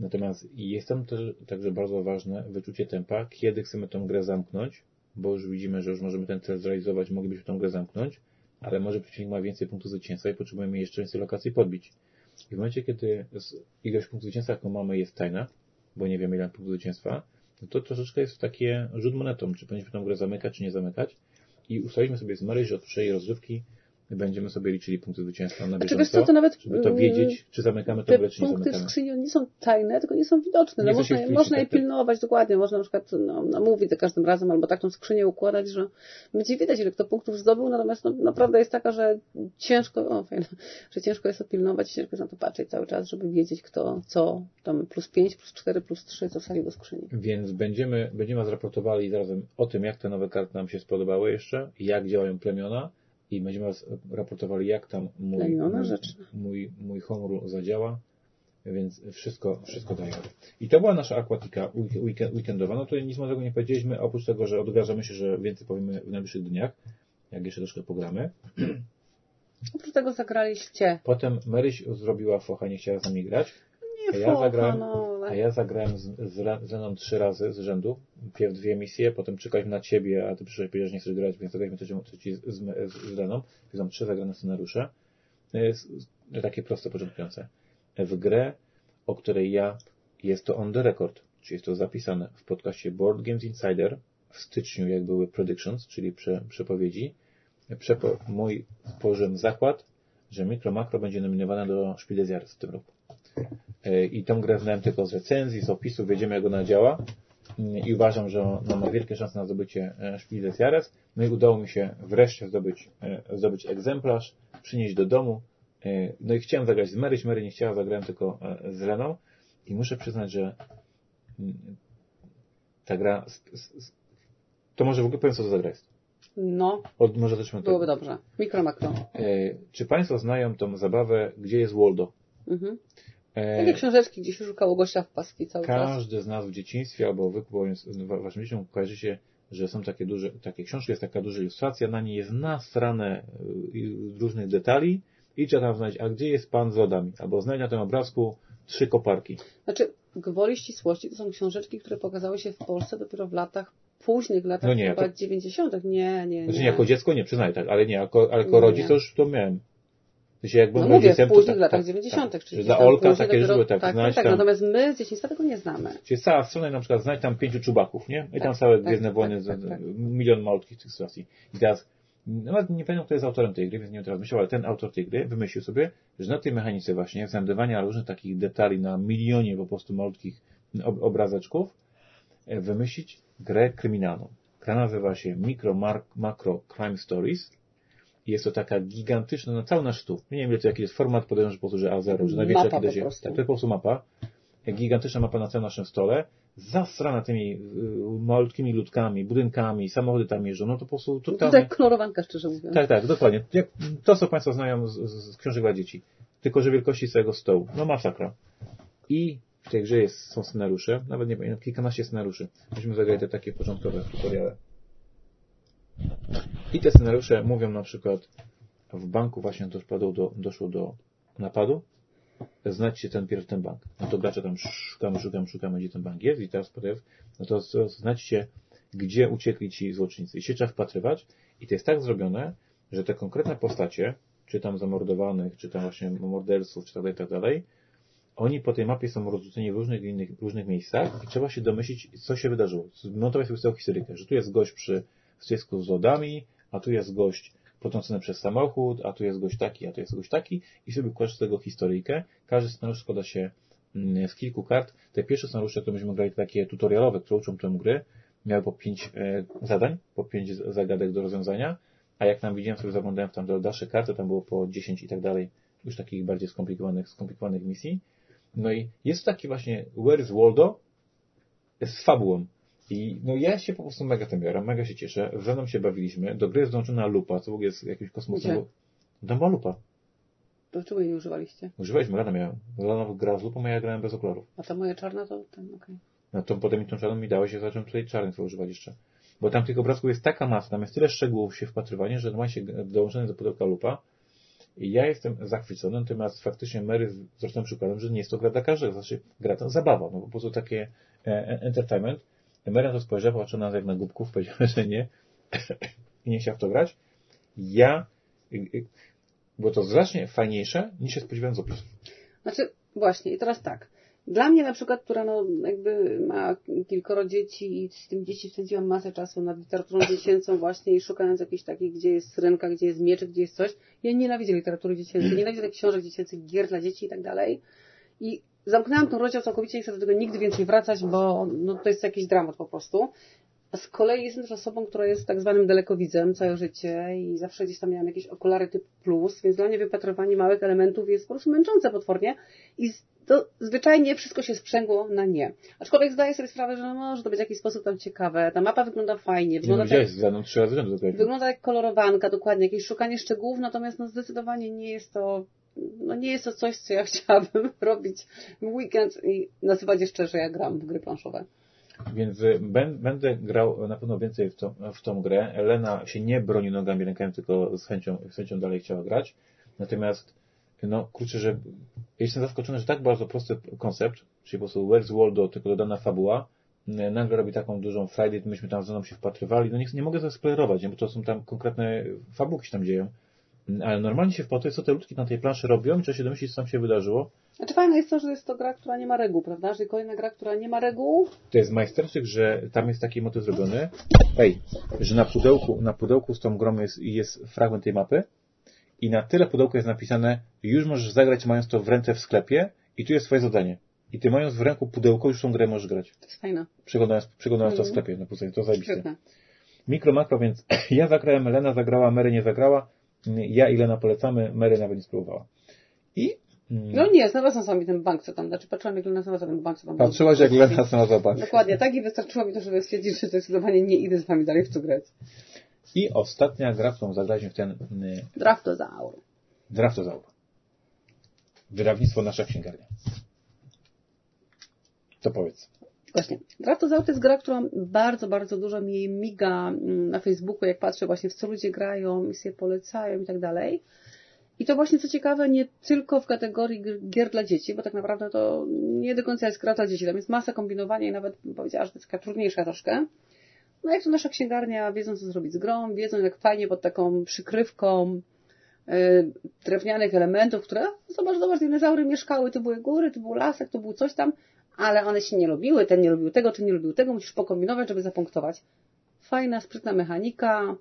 Natomiast jest tam też także bardzo ważne wyczucie tempa, kiedy chcemy tą grę zamknąć, bo już widzimy, że już możemy ten cel zrealizować, moglibyśmy tą grę zamknąć, ale może przeciwnik ma więcej punktów zwycięstwa i potrzebujemy jeszcze więcej lokacji podbić. I w momencie, kiedy ilość punktów zwycięstwa, jaką mamy, jest tajna, bo nie wiemy ile punktów zwycięstwa, no to troszeczkę jest takie rzut monetą, czy powinniśmy tą grę zamykać, czy nie zamykać. I ustaliliśmy sobie z Maryi, że od rozrywki będziemy sobie liczyli punkty zwycięstwa na bieżąco, znaczy, co, to nawet, żeby to wiedzieć, czy zamykamy to czy nie zamykamy. Te w skrzyni nie są tajne, tylko nie są widoczne. No, można, można je tak, pilnować dokładnie, można na przykład no, namówić za każdym razem, albo tak tą skrzynię układać, że będzie widać, ile kto punktów zdobył, natomiast no, naprawdę jest taka, że ciężko, o, fajne, że ciężko jest to pilnować, ciężko jest na to patrzeć cały czas, żeby wiedzieć, kto co, tam plus 5, plus 4, plus 3, co wsadził do skrzyni. Więc będziemy, będziemy zraportowali zarazem o tym, jak te nowe karty nam się spodobały jeszcze, jak działają plemiona, i będziemy raportowali, jak tam mój, mój, mój, mój zadziała. więc wszystko, wszystko daje. I to była nasza akwatika weekendowa. No to nic tego nie powiedzieliśmy, oprócz tego, że odgrażamy się, że więcej powiemy w najbliższych dniach, jak jeszcze troszkę pogramy. Oprócz tego zagraliście. Potem Maryś zrobiła focha, nie chciała z nami grać. A ja zagrałem, no. a ja zagrałem z, z Leną trzy razy z rzędu. Pierw dwie misje, potem czekaliśmy na ciebie, a ty przyszedłeś powiedzieć, że nie chcesz grać, więc zagraliśmy trzecią, trzeci z, z, z Leną. Więc mam trzy zagrane scenariusze. To jest takie proste, początkujące. W grę, o której ja, jest to on the record, czyli jest to zapisane w podcaście Board Games Insider w styczniu, jak były predictions, czyli prze, przepowiedzi. Przepo, mój położyłem zakład, że Mikro Makro będzie nominowana do Jahres w tym roku. E, I tą grę znałem tylko z recenzji, z opisu, wiedziemy jak ona działa i uważam, że ona ma wielkie szanse na zdobycie e, Spiel des Jahres. No i udało mi się wreszcie zdobyć, e, zdobyć egzemplarz, przynieść do domu. No i chciałem zagrać z Mary, Mary nie chciała, zagrałem tylko z Leną i muszę przyznać, że mm, ta gra, to może w ogóle powiem co to za gra jest. No, Od, może od tego. byłoby dobrze. Mikro, makro. Czy Państwo znają tą zabawę, gdzie jest Waldo? Mhm. E, Takie książeczki, gdzie się szukało gościa w paski cały czas. Każdy z nas w dzieciństwie albo wy wa- waszym dzieciom kojarzycie, że są takie duże, takie książki, jest taka duża ilustracja, na niej jest nasrane y, różnych detali i trzeba tam znaleźć, a gdzie jest pan z lodami? Albo znajdź na tym obrazku trzy koparki. Znaczy, gwoli ścisłości to są książeczki, które pokazały się w Polsce dopiero w latach, późnych latach No nie, chyba to- 90. Nie, nie, Znaczy nie. nie, jako dziecko nie, przyznaję tak, ale nie, jako, ale jako Nie. rodzic to już to miałem. Sensie jak No mówię, w późnych tak, latach tak, 90. Tak, czyli dla Olka takie dopiero- żyły, tak, tak, znajdź tak, tam, Natomiast my z dzieciństwa tego nie znamy. Czyli cała strona na przykład znajdź tam pięciu czubaków, nie? I tam Tak, całe tak, Gwiezdne tak, Wojny, tak, tak. milion malutkich tych sytuacji. I teraz, nawet nie pamiętam, kto jest autorem tej gry, więc nie wiem teraz myślał, ale ten autor tej gry wymyślił sobie, że na tej mechanice właśnie, znajdywania różnych takich detali na milionie po prostu malutkich ob obrazeczków, e, wymyślić grę kryminalną. Gra nazywa się Micro Mar Macro Crime Stories jest to taka gigantyczna, no cały nasz tu. Nie wiem, ile to jaki jest format, podejrzewam, że po prostu, że A0, że największa się. prostu. Tak, to jest po prostu mapa. Gigantyczna mapa na całym naszym stole, zasrana tymi y, malutkimi ludkami, budynkami, samochody tam jeżdżą, no to po prostu To totalnie... tak kolorowanka, szczerze mówiąc. Tak, tak, dokładnie. Jak, to, co Państwo znają z, z, z książek dla dzieci. Tylko, że wielkości całego stołu. No masakra. I w tej grze jest, są scenariusze, nawet nie pamiętam, kilkanaście scenariuszy. Myśmy zagrali te takie początkowe tutoriale. I te scenariusze mówią na przykład, w banku właśnie doszło do, doszło do napadu, znajdźcie ten pierwszy bank. No to gracze tam szukamy, szukamy, szukamy, gdzie ten bank jest i teraz potem, no to, to znajdźcie, gdzie uciekli ci złoczyńcy. I się trzeba wpatrywać i to jest tak zrobione, że te konkretne postacie, czy tam zamordowanych, czy tam właśnie morderców, czy tak dalej, tak dalej, oni po tej mapie są rozrzuceni w różnych innych, różnych miejscach i trzeba się domyślić, co się wydarzyło. Montować sobie całą historykę, że tu jest gość przy stysku z lodami, a tu jest gość potrącony przez samochód, a tu jest gość taki, a tu jest gość taki i sobie układasz z tego historyjkę. Każdy scenariusz składa się mm, z kilku kart. Te pierwsze scenariusze, które myśmy grali, takie tutorialowe, które uczą tę gry, miały po pięć e, zadań, po pięć zagadek do rozwiązania, a jak tam widziałem, sobie zaglądałem tam do dalszych kart, to tam było po 10 i tak dalej, już takich bardziej skomplikowanych, skomplikowanych misji. No i jest taki właśnie Where is Waldo z fabułą. I no ja się po prostu mega tym biorę, mega się cieszę. Mną się bawiliśmy. Do gry jest włączona lupa, co w ogóle jest jakimś kosmosem. Gdzie? Tam była lupa. To czego jej nie używaliście? Używaliśmy, Lana miałem. Lana gra z lupą, a ja grałem bez okularów. A ta moja czarna to ten, okej. No to potem mi tą czarną mi dałeś, ja zacząłem tutaj czarnych sobie używać jeszcze. Bo tam tych obrazków jest taka masa, tam jest tyle szczegółów się wpatrywanie, że ma się dołączenie do pudełka lupa. I ja jestem zachwycony, natomiast faktycznie Mary zresztą przykładem, że nie jest to gra dla każdego, znaczy gra to zabawa, no po prostu takie e, entertainment. To spojrzała, patrzyła na nas jak na głupków, powiedziała, że nie i nie chciała w to grać. Ja, y, y, było to znacznie fajniejsze niż się spodziewałem z opisu. Znaczy, właśnie, i teraz tak. Dla mnie na przykład, która no jakby ma kilkoro dzieci i z tym dzieci spędziłam masę czasu nad literaturą dziecięcą właśnie i szukając jakiejś takiej, gdzie jest syrenka, gdzie jest mieczek, gdzie jest coś. Ja nienawidzę literatury dziecięcej, nienawidzę takich książek dziecięcych, gier dla dzieci i tak dalej. I zamknęłam ten rozdział całkowicie i chcę do tego nigdy więcej wracać, bo no, to jest jakiś dramat po prostu. A z kolei jestem też osobą, która jest tak zwanym dalekowidzem całe życie i zawsze gdzieś tam miałam jakieś okulary typu plus, więc dla mnie wypatrywanie małych elementów jest po prostu męczące potwornie i to zwyczajnie wszystko się sprzęgło na nie. Aczkolwiek zdaję sobie sprawę, że no, może to być w jakiś sposób tam ciekawe. Ta mapa wygląda fajnie, Nie no, wygląda, tak, widziałeś, z Laną trzy razy rzędu zagraliśmy. wygląda jak kolorowanka, dokładnie, jakieś szukanie szczegółów, natomiast no zdecydowanie nie jest to no nie jest to coś, co ja chciałabym robić w weekend i nazywać jeszcze, że ja gram w gry planszowe. Więc y, będę grał na pewno więcej w, to, w tą grę. Elena się nie broni nogami, rękami, tylko z chęcią, z chęcią dalej chciała grać. Natomiast, no kurczę, że jestem zaskoczony, że tak bardzo prosty koncept, czyli po prostu Where's Waldo, tylko dodana fabuła, nagle robi taką dużą Friday, myśmy tam mną się wpatrywali. No nie, nie mogę zaspoilerować, nie, bo to są tam konkretne fabułki się tam dzieją. Ale normalnie się wpatruję, co te ludki na tej planszy robią i trzeba się domyślić, co tam się wydarzyło. Znaczy fajne jest to, że jest to gra, która nie ma reguł, prawda? Że kolejna gra, która nie ma reguł. To jest majstersztyk, że tam jest taki motyw zrobiony, ej, że na pudełku, na pudełku z tą grą jest, jest fragment tej mapy i na tyle pudełku jest napisane, już możesz zagrać mając to w ręce w sklepie i tu jest twoje zadanie. I ty mając w ręku pudełko, już tą grę możesz grać. To jest fajne. Przeglądając, przeglądając mm. to w mhm. sklepie na pudełku. To zajebiste. Mikro, makro, więc ja zagrałem, Elena zagrała, Mary nie zagrała. Ja i Lena polecamy, Mary nawet nie spróbowała. I mm, no nie, znalazłam sobie ten bank, co tam, znaczy patrzyłam, jak Lena znalazła ten bank, co tam. Patrzyłaś, jak Lena znalazła bank. Dokładnie, tak i wystarczyło mi to, żeby stwierdzić, że zdecydowanie nie idę z wami dalej w co grać. I ostatnia gra, którą zagraliśmy w ten... Y, Draftozaur. Draftozaur. Wydawnictwo Nasza Księgarnia. Co powiedz? Właśnie. Draftozaur to jest gra, która bardzo, bardzo dużo mi miga mm, na Facebooku, jak patrzę właśnie w co ludzie grają i sobie polecają i tak dalej. I to właśnie co ciekawe, nie tylko w kategorii gier dla dzieci, bo tak naprawdę to nie do końca jest gra dla dzieci. Tam jest masa kombinowania i nawet powiedziała, że to jest taka trudniejsza troszkę. No jak to nasza księgarnia, wiedzą co zrobić z grą, wiedzą jak fajnie pod taką przykrywką yy, drewnianych elementów, które, zobacz, zobacz, dinozaury mieszkały, to były góry, to był lasek, to był coś tam, ale one się nie lubiły, ten nie lubił tego, ten nie lubił tego, musisz pokombinować, żeby zapunktować. Fajna, sprytna mechanika,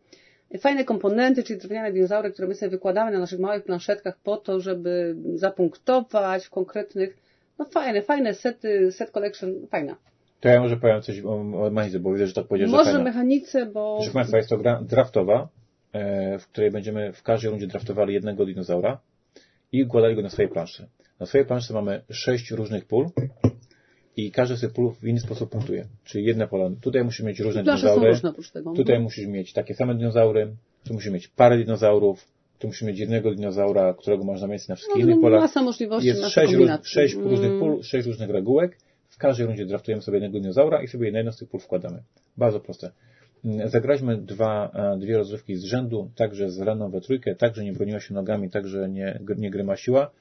fajne komponenty, czyli drewniane dinozaury, które my sobie wykładamy na naszych małych planszetkach po to, żeby zapunktować w konkretnych, no fajne, fajne sety, set collection, fajna. To ja może powiem coś o, mechanice, bo widzę, że tak powiedziesz, Może mechanice, bo... Proszę Państwa, jest to gra draftowa, e, w której będziemy w każdej rundzie draftowali jednego dinozaura i układali go na swojej planszy. Na swojej planszy mamy sześć różnych pól, i każdy z tych pól w inny sposób punktuje. Czyli jedne pola, tutaj musimy mieć różne dinozaury, tutaj musisz mieć takie same dinozaury, tu musimy mieć parę dinozaurów, tu musimy mieć jednego dinozaura, którego można mieć na wszystkich no, innych polach. Masa możliwości, Jest masa sześć, sześć mm. różnych pól, sześć różnych regułek. W każdej rundzie draftujemy sobie jednego dinozaura i sobie na jedno z tych pól wkładamy. Bardzo proste. Mm, zagraliśmy dwa, e, dwie rozrywki z rzędu, także z Leną we trójkę, także nie broniła się nogami, także nie, nie grymasiła,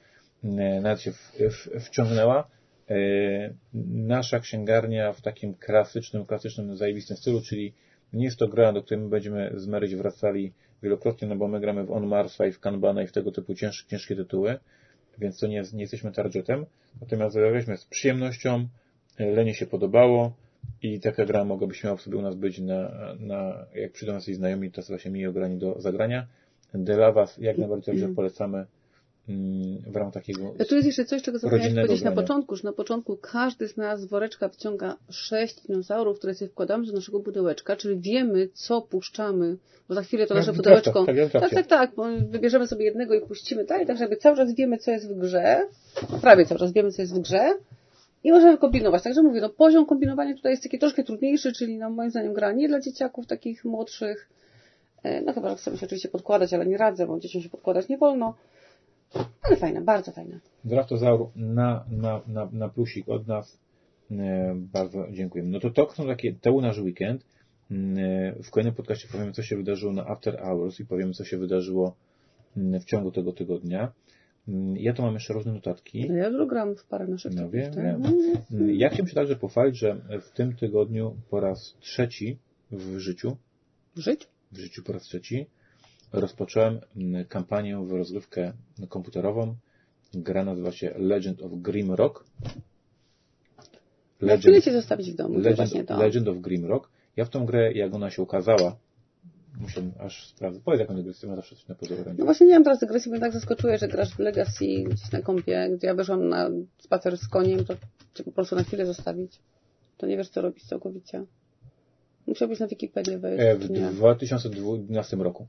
mm, nawet się w, w, wciągnęła. E, nasza księgarnia w takim klasycznym, klasycznym, zajebistym stylu, czyli nie jest to gra, do której my będziemy z Maryś wracali wielokrotnie, no bo my gramy w On Marsa i w Kanbana i w tego typu cięż, ciężkie tytuły, więc to nie, nie jesteśmy targetem. Natomiast zagraliśmy z przyjemnością, e, Lenie się podobało i taka gra mogłaby śmiało sobie u nas być na, na jak przyjdą nasi znajomi, to właśnie mniej ograni do zagrania. Dla Was jak najbardziej dobrze polecamy Mm, w ramach takiego. Tu jest jeszcze coś, czego zapomniałeś powiedzieć grania. na początku, że na początku każdy z nas z woreczka wciąga sześć dinozaurów, które sobie wkładamy do naszego pudełeczka, czyli wiemy, co puszczamy, bo za chwilę to nasze tak, pudełeczko. Tak, tak, tak, tak, bo wybierzemy sobie jednego i puścimy dalej, tak żeby cały czas wiemy, co jest w grze, prawie cały czas wiemy, co jest w grze i możemy kombinować. Także mówię, no poziom kombinowania tutaj jest taki troszkę trudniejszy, czyli no moim zdaniem gra nie dla dzieciaków takich młodszych, e, no chyba, że chcemy się oczywiście podkładać, ale nie radzę, bo dzieciom się podkładać nie wolno. Ale fajne, bardzo fajne. Draftozaur na, na, na, na plusik od nas. E, bardzo dziękujemy. No to to są takie, to był nasz weekend. E, w kolejnym podcaście powiemy, co się wydarzyło na After Hours i powiemy, co się wydarzyło w ciągu tego tygodnia. Ja tu mam jeszcze różne notatki. No ja już gram w parę naszych no, wiem, wiem. Ja chciałem się także pochwalić, że w tym tygodniu po raz trzeci w życiu w życiu? W życiu po raz trzeci rozpocząłem mm, kampanię w rozgrywkę komputerową. Gra nazywa się Legend of Grimrock. Legend, cię zostawić w domu. Legend, Legend of Grimrock. Ja w tą grę, jak ona się ukazała, muszę aż sprawdzić. Powiedz, jak on agresję ma zawsze coś na pozoru No właśnie nie mam teraz agresji, bo tak zaskoczuje, że grasz w Legacy gdzieś na kompie, gdzie ja wyszłam na spacer z koniem, to cię po prostu na chwilę zostawić. To nie wiesz, co robić całkowicie. Musiałbyś na Wikipedię wejść. E, w 2012 roku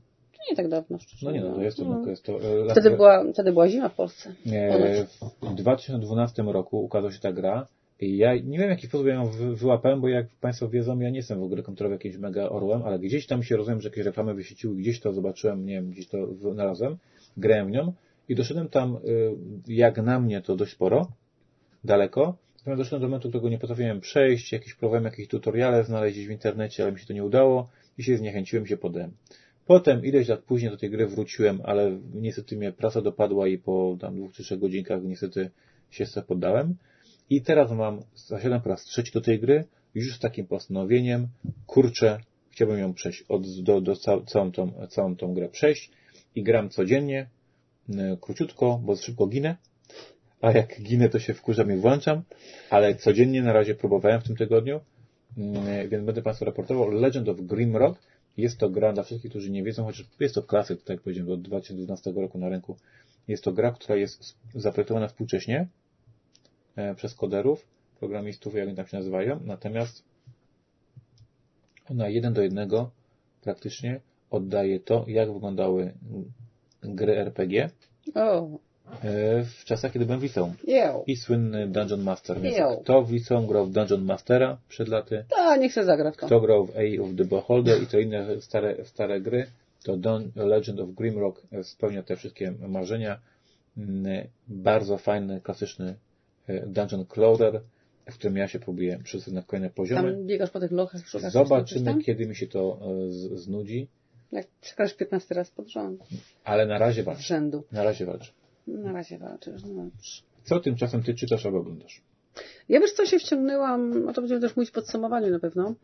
nie tak dawno, No nie, no to jest to. No. to, jest to e, wtedy, była, wtedy była zima w Polsce. E, w 2012 roku ukazała się ta gra i ja nie wiem, w jaki sposób ja ją wyłapałem, bo jak Państwo wiedzą, ja nie jestem w ogóle komputerowy jakimś mega orłem, ale gdzieś tam się rozumiem, że jakieś reklamy wyświeciły, gdzieś to zobaczyłem, nie wiem, gdzieś to znalazłem, grałem w nią i doszedłem tam, y, jak na mnie to dość sporo, daleko, natomiast doszedłem do momentu, którego nie potrafiłem przejść, jakiś problem, jakieś tutoriale znaleźć w internecie, ale mi się to nie udało i się zniechęciłem, się podałem. Potem ileś lat później do tej gry wróciłem, ale niestety mnie praca dopadła i po tam dwóch czy trzech godzinkach niestety się poddałem. I teraz mam, zasiadam po raz trzeci do tej gry, już z takim postanowieniem, kurczę, chciałbym ją przejść, od, do, do całą, tą, całą tą grę przejść i gram codziennie, króciutko, bo szybko ginę, a jak ginę, to się wkurzam i włączam, ale codziennie na razie próbowałem w tym tygodniu, więc będę Państwu raportował. Legend of Grimrock jest to gra dla wszystkich, którzy nie wiedzą, chociaż jest to klasyk, tak jak powiedziałem, od 2012 roku na rynku. Jest to gra, która jest zaprojektowana współcześnie e, przez koderów, programistów, jak oni tam się nazywają, natomiast ona jeden do jednego praktycznie oddaje to, jak wyglądały gry RPG oh. W czasach, kiedy byłem w liceum. I słynny Dungeon Master. Więc kto w liceum grał w Dungeon Mastera przed laty? Tak, niech się zagra w to. Kto grał w Age of the Beholder i to inne stare, stare gry, to Don, Legend of Grimrock spełnia te wszystkie marzenia. Mm, bardzo fajny, klasyczny e, Dungeon Crawler w którym ja się próbuję przez na kolejne poziomy. Tam biegasz po tych lochach, szukasz Zobaczymy, kiedy mi się to e, znudzi. Jak przegrasz 15 raz pod rząd. Ale na razie walczę. Na razie walczę. Na razie walczysz, no dobrze. Co tymczasem ty czytasz albo oglądasz? Ja wiesz co się wciągnęłam, o to będziemy też mówić w podsumowaniu na pewno.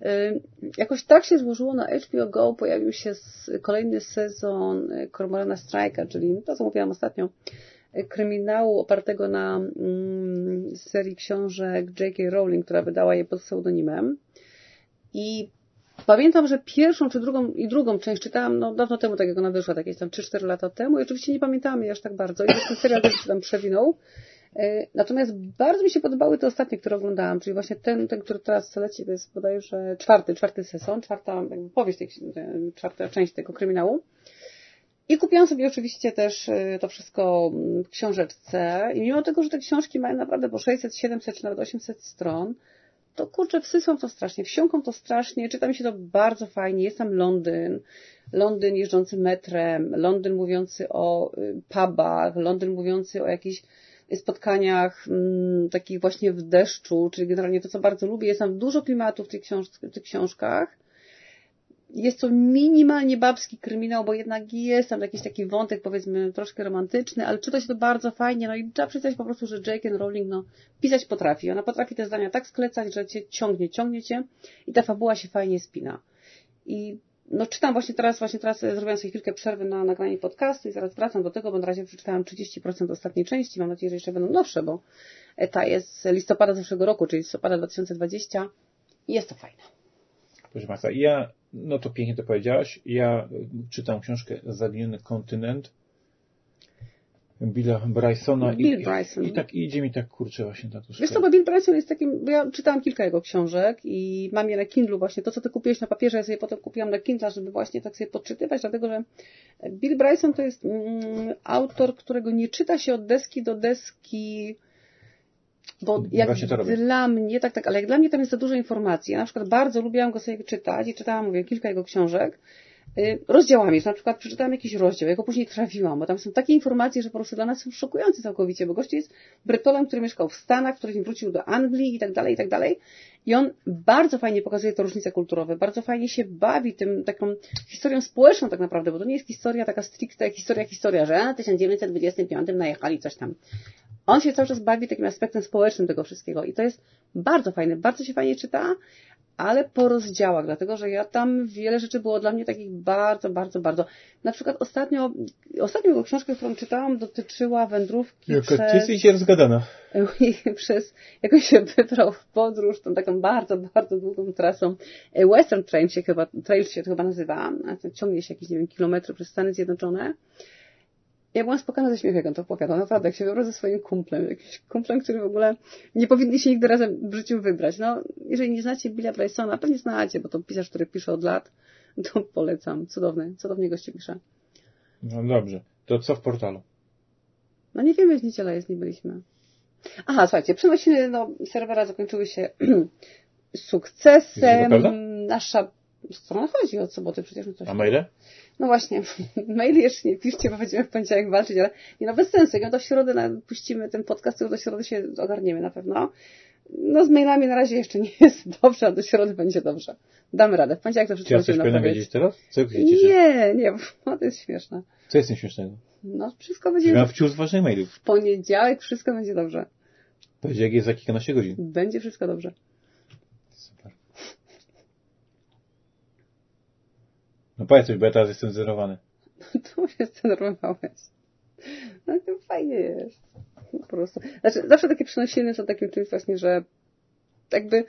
Yy, jakoś tak się złożyło na HBO Go, pojawił się kolejny sezon Cormorana Strike'a, czyli to co mówiłam ostatnio, kryminału opartego na mm, serii książek J.K. Rowling, która wydała je pod pseudonimem. I pamiętam, że pierwszą czy drugą i drugą część czytałam no, dawno temu, tak jak ona wyszła, jakieś tam 3-4 lata temu i oczywiście nie pamiętamy aż tak bardzo. I ten serial też się tam przewinął. E, natomiast bardzo mi się podobały te ostatnie, które oglądałam, czyli właśnie ten, ten który teraz leci, to jest bodajże czwarty, czwarty sezon, czwarta powieść, tej, czwarta część tego kryminału. I kupiłam sobie oczywiście też y, to wszystko w książeczce i mimo tego, że te książki mają naprawdę po 600, 700 czy nawet 800 stron, to kurczę, wsysłam to strasznie, wsiąkam to strasznie, czyta mi się to bardzo fajnie, jest tam Londyn, Londyn jeżdżący metrem, Londyn mówiący o y, pubach, Londyn mówiący o jakichś spotkaniach mm, takich właśnie w deszczu, czyli generalnie to, co bardzo lubię. Jest tam dużo klimatu w tych, książ w tych książkach jest to minimalnie babski kryminał, bo jednak jest tam jakiś taki wątek, powiedzmy, troszkę romantyczny, ale czyta się to bardzo fajnie, no i trzeba przyznać po prostu, że J.K. Rowling, no, pisać potrafi. Ona potrafi te zdania tak sklecać, że cię ciągnie, ciągnie cię i ta fabuła się fajnie spina. I no czytam właśnie teraz, właśnie teraz zrobiłam sobie chwilkę przerwy na nagranie podcastu i zaraz wracam do tego, bo na razie przeczytałam 30% ostatniej części. Mam nadzieję, że jeszcze będą nowsze, bo ta jest z listopada zeszłego roku, czyli listopada 2020 i jest to fajne. Proszę Państwa, ja no to pięknie to powiedziałaś. Ja czytam książkę Zaginiony kontynent Billa Brysona Bill i, Bryson. i tak idzie mi tak kurczę właśnie ta Wiesz co, bo Bill Bryson jest takim, bo ja czytałam kilka jego książek i mam je na Kindlu właśnie, to co ty kupiłeś na papierze, ja sobie potem kupiłam na Kindle, żeby właśnie tak sobie podczytywać, dlatego że Bill Bryson to jest mm, autor, którego nie czyta się od deski do deski bo jak dla mnie, tak, tak, ale jak dla mnie tam jest za dużo informacji. Ja na przykład bardzo lubiłam go sobie czytać i czytałam, mówię, kilka jego książek, y, rozdziałami, że na przykład przeczytałam jakiś rozdział, ja go później trafiłam, bo tam są takie informacje, że po prostu dla nas są szokujące całkowicie, bo gość jest Bretolem, który mieszkał w Stanach, który wrócił do Anglii i tak dalej, i tak dalej. I on bardzo fajnie pokazuje te różnice kulturowe, bardzo fajnie się bawi tym taką historią społeczną tak naprawdę, bo to nie jest historia taka stricte, historia, historia, że w 1925 najechali coś tam on się cały czas bawi takim aspektem społecznym tego wszystkiego i to jest bardzo fajne, bardzo się fajnie czyta, ale po rozdziałach, dlatego że ja tam wiele rzeczy było dla mnie takich bardzo, bardzo, bardzo. Na przykład ostatnio, ostatnią książkę, którą czytałam, dotyczyła wędrówki Jaka przez... Ty jesteś rozgadana. przez, jakoś się wybrał w podróż tą taką bardzo, bardzo długą trasą. Western Trail się chyba, Trail się to chyba nazywa, ciągnie się jakieś, nie wiem, kilometry przez Stany Zjednoczone. Ja byłam spokojna ze śmiechu, jak on to opowiadał. Naprawdę, jak się wybrał ze swoim kumplem. Jakimś kumplem, który w ogóle nie powinni się nigdy razem w życiu wybrać. No, jeżeli nie znacie Billa Brysona, pewnie znacie, bo to pisarz, który pisze od lat, to polecam. Cudowny, cudownie goście pisze. No dobrze. To co w portalu? No nie wiemy, w niedzielę jest, nie byliśmy. Aha, słuchajcie, przenosiny do serwera zakończyły się sukcesem. Nasza Co nam chodzi od soboty? Przecież my coś... A maile? No właśnie, maili jeszcze nie piszcie, bo będziemy w poniedziałek walczyć, ale nie no bez sensu. Jak do środy na, puścimy ten podcast, to do środy się ogarniemy na pewno. No z mailami na razie jeszcze nie jest dobrze, a do środy będzie dobrze. Damy radę. W poniedziałek to Czy wszystko powinienem naprawiać. wiedzieć teraz? Co? Nie, nie, bo to jest śmieszne. Co jest tym śmiesznego? No wszystko będzie... mam wciąż z mailów. W poniedziałek wszystko będzie dobrze. Powiedział, jak jest za kilkanaście godzin. Będzie wszystko dobrze. Super. No powiedz coś, bo ja teraz jestem zerowany. To się zdenerwowałeś. No to fajnie jest. Po prostu. Znaczy, zawsze takie przenosiny są takim czymś właśnie, że jakby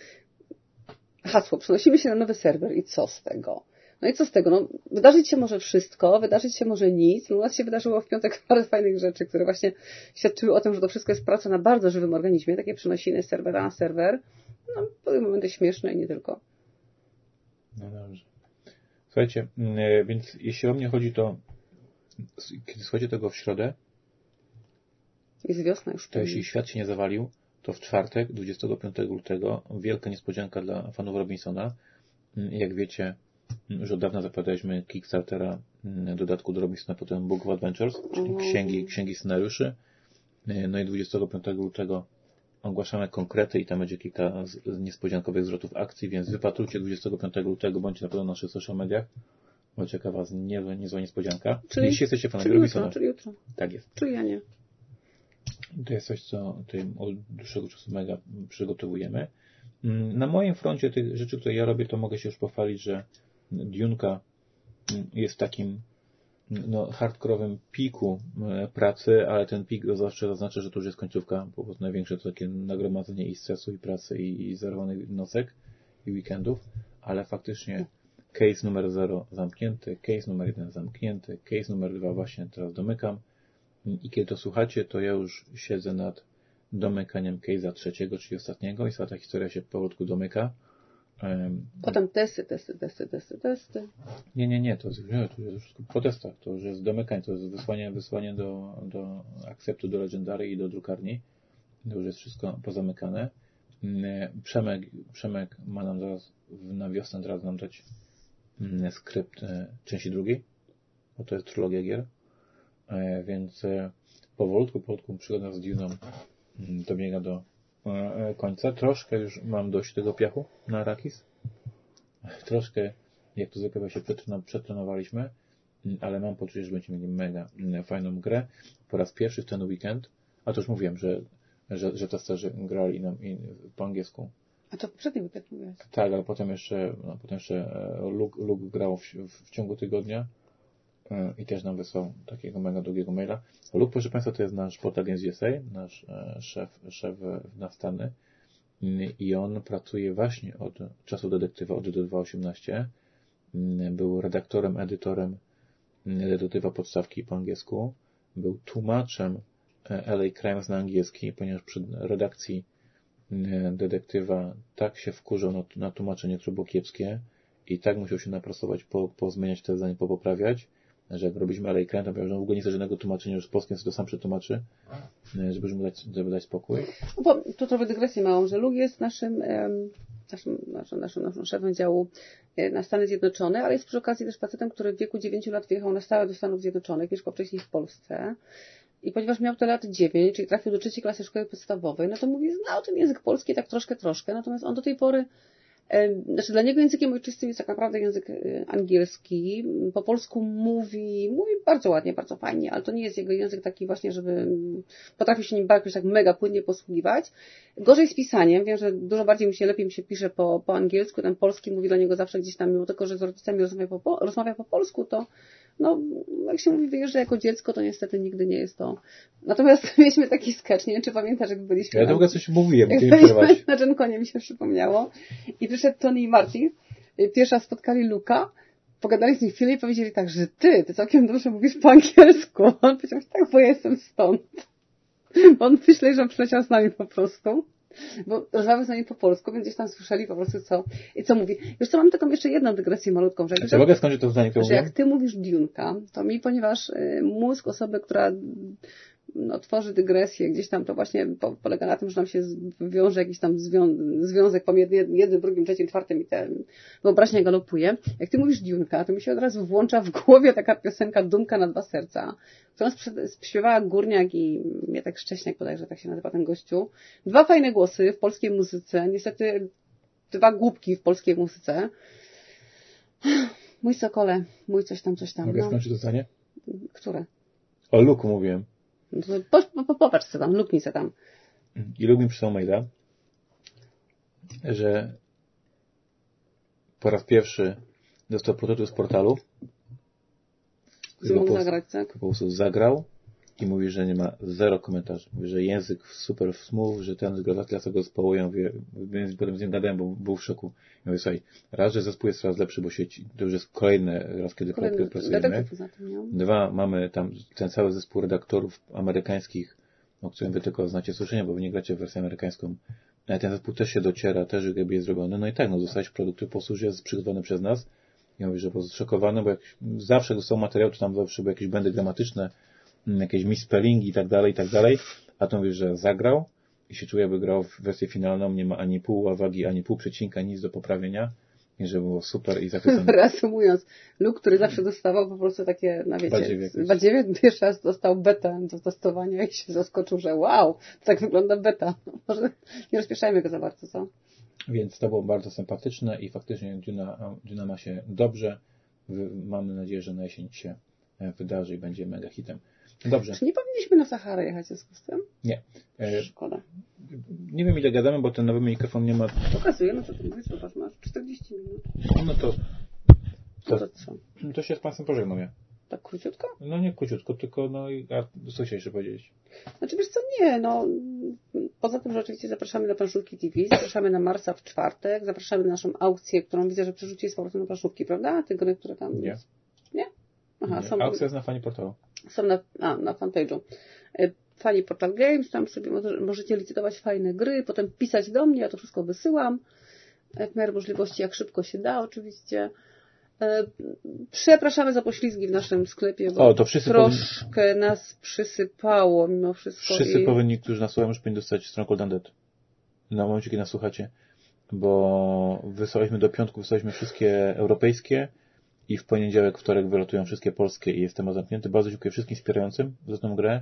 hasło, przenosimy się na nowy serwer i co z tego? No i co z tego? No, wydarzyć się może wszystko, wydarzyć się może nic. No, u nas się wydarzyło w piątek parę fajnych rzeczy, które właśnie świadczyły o tym, że to wszystko jest praca na bardzo żywym organizmie, takie przenosiny z serwera na serwer. No, były momenty śmieszne i nie tylko. No dobrze. Słuchajcie, mm, więc jeśli o mnie chodzi, to kiedy słuchacie tego w środę, Jest wiosna już. to jeśli świat się nie zawalił, to w czwartek, 25 lutego, wielka niespodzianka dla fanów Robinsona. Mm, Jak wiecie, mm, już od dawna zapowiadaliśmy Kickstartera dodatku do Robinsona, potem Book of Adventures, czyli księgi, księgi scenariuszy. Y, No i 25 lutego ogłaszamy konkrety i tam będzie kilka niespodziankowych zwrotów akcji, więc wypatrujcie 25 lutego, bądźcie na pewno na naszych social mediach, bo czeka Was niezła, niespodzianka. Czyli- Jeśli jesteście fanami Czyli jutro, czyli jutro. Tak jest. Czyli ja nie. To jest coś, co tutaj od dłuższego czasu mega przygotowujemy. Mm, Na moim froncie tych rzeczy, które ja robię, to mogę się już pochwalić, że Dunka mm, jest takim no, hardkorowym piku e, pracy, ale ten pik zawsze zaznacza, że to już jest końcówka, prostu największe to takie nagromadzenie i stresu, i pracy, i, i zerwanych nocek, i weekendów, ale faktycznie case numer 0 zamknięty, case numer 1 zamknięty, case numer 2 właśnie teraz domykam, i kiedy to słuchacie, to ja już siedzę nad domykaniem case'a trzeciego, czyli ostatniego i cała ta historia się powolutku domyka. Em, Potem testy, testy, testy, testy, testy. Nie, nie, nie, to jest, nie, to jest już po testach, to już jest domykanie, to jest wysłanie, wysłanie do, do akceptu, do Legendary i do drukarni. To już jest wszystko pozamykane. Mm, Przemek, Przemek ma nam zaraz, na wiosnę teraz nam dać mm, skrypt e, części drugiej, bo to jest trylogia gier. E, Więc e, powolutku, powolutku przygoda z Dune'ą mm, dobiega do końca. Troszkę już mam dość tego piachu na Arrakis. Troszkę, jak to zwykle się przetrenowaliśmy, ale mam poczucie, że będziemy mieli mega mm, fajną grę. Po raz pierwszy w ten weekend, a to już mówiłem, że, że, że testerzy grali nam po angielsku. A to poprzedni weekend mówiłeś. Tak, ale potem jeszcze, no, potem jeszcze e, Luke, Luke grał w, w, ciągu tygodnia e, i też nam wysłał takiego mega długiego maila. Luke, proszę Państwa, to jest nasz portal z USA, nasz e, szef, szef na Stany Mm, i on pracuje właśnie od czasu detektywa od D218. Mm, Był redaktorem, edytorem mm, detektywa podstawki po angielsku. Był tłumaczem e, LA Crimes na angielski, ponieważ przy redakcji mm, detektywa tak się wkurzał na, tłumaczenie, które było kiepskie i tak musiał się napracować, po, pozmieniać te zdania, popoprawiać, że jak robiliśmy LA Crime, to powiedział, że w ogóle nie chce żadnego tłumaczenia, już z polskim to sam przetłumaczy, e, żeby mu dać, żeby dać spokój. No bo tu trochę dygresję małą, że Luke jest naszym, naszym, naszym, naszym, naszym szefem działu e, na Stany Zjednoczone, ale jest przy okazji też facetem, który w wieku 9 lat wyjechał na stałe do Stanów Zjednoczonych, mieszkał wcześniej w Polsce. I ponieważ miał te lat 9, czyli trafił do trzeciej klasy szkoły podstawowej, no to mówi, znał ten język polski tak troszkę, troszkę. Natomiast on do tej pory, znaczy dla niego językiem ojczystym jest tak naprawdę język e, angielski. Po polsku mówi, mówi bardzo ładnie, bardzo fajnie, ale to nie jest jego język taki właśnie, żeby potrafi się nim jakoś tak mega płynnie posługiwać. Gorzej z pisaniem. Wiem, że dużo bardziej mi się, lepiej mi się pisze po, po angielsku. Ten polski mówi dla niego zawsze gdzieś tam, mimo tego, że z rodzicami rozmawia po, rozmawia po polsku, to no, jak się mówi, wyjeżdża jako dziecko, to niestety nigdy nie jest to. Natomiast mieliśmy taki sketch, nie wiem, czy pamiętasz, jak byliśmy Ja ogóle coś mówiłem, jak byliśmy na Genkonie, mi się przypomniało. I przyszedł Tony i Martin, y, pierwsza spotkali Luka, pogadali z nim chwilę i powiedzieli tak, że ty, ty całkiem dobrze mówisz po angielsku. On powiedział, tak, bo ja jestem stąd. Bo on myślał, że on przyleciał z nami po prostu. Bo rozmawiał z nami po polsku, więc gdzieś tam słyszeli po prostu co, i co mówi. Już co mam taką jeszcze jedną dygresję malutką, że, Czy mogę skończyć to zdanie, które że jak ty mówisz Dunka, to mi, ponieważ y, mózg osoby, która no, tworzy dygresję, gdzieś tam to właśnie po, polega na tym, że nam się wiąże jakiś tam zwią związek pomiędzy jednym, drugim, trzecim, czwartym i ten wyobraźnia galopuje. Jak ty mówisz Diunka, to mi się od razu włącza w głowie taka piosenka Dumka na dwa serca, którą śpiewała Górniak i Mietek Szcześniak bodajże tak się nazywa ten gościu. Dwa fajne głosy w polskiej muzyce, niestety dwa głupki w polskiej muzyce. Mój Sokole, mój coś tam, coś tam. Mogę no. skończyć to zdanie? Które? O Luku mówiłem. Po, po, po, popatrz co tam, luknij co tam. I mi przysłał maila, że po raz pierwszy dostał prototyp z portalu. Mógł zagrać, tak? Po prostu zagrał i mówi, że nie ma zero komentarzy. Mówi, że język super smooth, że ten gratulacje go zespołu. Ja mówię, więc potem z nim gadałem, bo był w szoku. Ja mówię, słuchaj, raz, że zespół jest coraz lepszy, bo sieci, to już jest kolejny raz, kiedy Kolejny, pracujemy. Dwa, mamy tam ten cały zespół redaktorów amerykańskich, o którym wy tylko znacie słyszenia, bo wy nie gracie w wersję amerykańską. Ale ten zespół też się dociera, też jakby jest zrobiony. No i tak, no dostałeś produkt, po prostu jest przygotowany przez nas. Ja mówię, że po prostu szokowany, bo jak zawsze dostał materiał, to tam zawsze były jakieś błędy gramatyczne, jakieś misspellingi i tak dalej, i tak dalej, a to mówi, że zagrał i się czuje, by grał w wersję finalną, nie ma ani pół uwagi, ani pół przecinka, nic do poprawienia i że było super i zachwycony. Reasumując, Luke, który zawsze dostawał po prostu takie, na wiecie, badziewie, badziewie pierwszy raz dostał betę do testowania i się zaskoczył, że wow, tak wygląda beta. No, może nie rozpieszajmy go za bardzo, co? Więc to było bardzo sympatyczne i faktycznie Duna, Duna ma się dobrze. Mamy nadzieję, że na jesień się e, wydarzy i będzie mega hitem. Dobrze. Czy nie powinniśmy na Saharę jechać w związku z tym? Nie. E, Szkoda. Nie wiem ile gadamy, bo ten nowy mikrofon nie ma... Pokazuje, no co ty mówisz, zobacz, masz 40 minut. No to... To, to co? To się z Państwem pożegnam ja. Tak króciutko? No nie króciutko, tylko no a co chciałeś jeszcze powiedzieć? Znaczy wiesz co, nie, no poza tym, że oczywiście zapraszamy na planszówki TV, zapraszamy na Marsa w czwartek, zapraszamy na naszą aukcję, którą widzę, że przerzucili z powrotem na planszówki, prawda? Te gry, które tam... Nie. Nie? Aha, nie. Są... Aukcja jest na fani portalu są na, a, na fanpage'u. E, fani Portal Games, tam sobie możecie licytować fajne gry, potem pisać do mnie, ja to wszystko wysyłam. W miarę możliwości, jak szybko się da, oczywiście. E, przepraszamy za poślizgi w naszym sklepie, bo o, to troszkę powinni... nas przysypało mimo wszystko. Wszyscy i... powinni, którzy nas słuchają, już powinni dostać Stronghold Undead. Na momencie, kiedy nas słuchacie. Bo wysłaliśmy do piątku, wysłaliśmy wszystkie europejskie, i w poniedziałek, wtorek wylatują wszystkie polskie i jest temat zamknięty. Bardzo dziękuję wszystkim wspierającym za tę grę.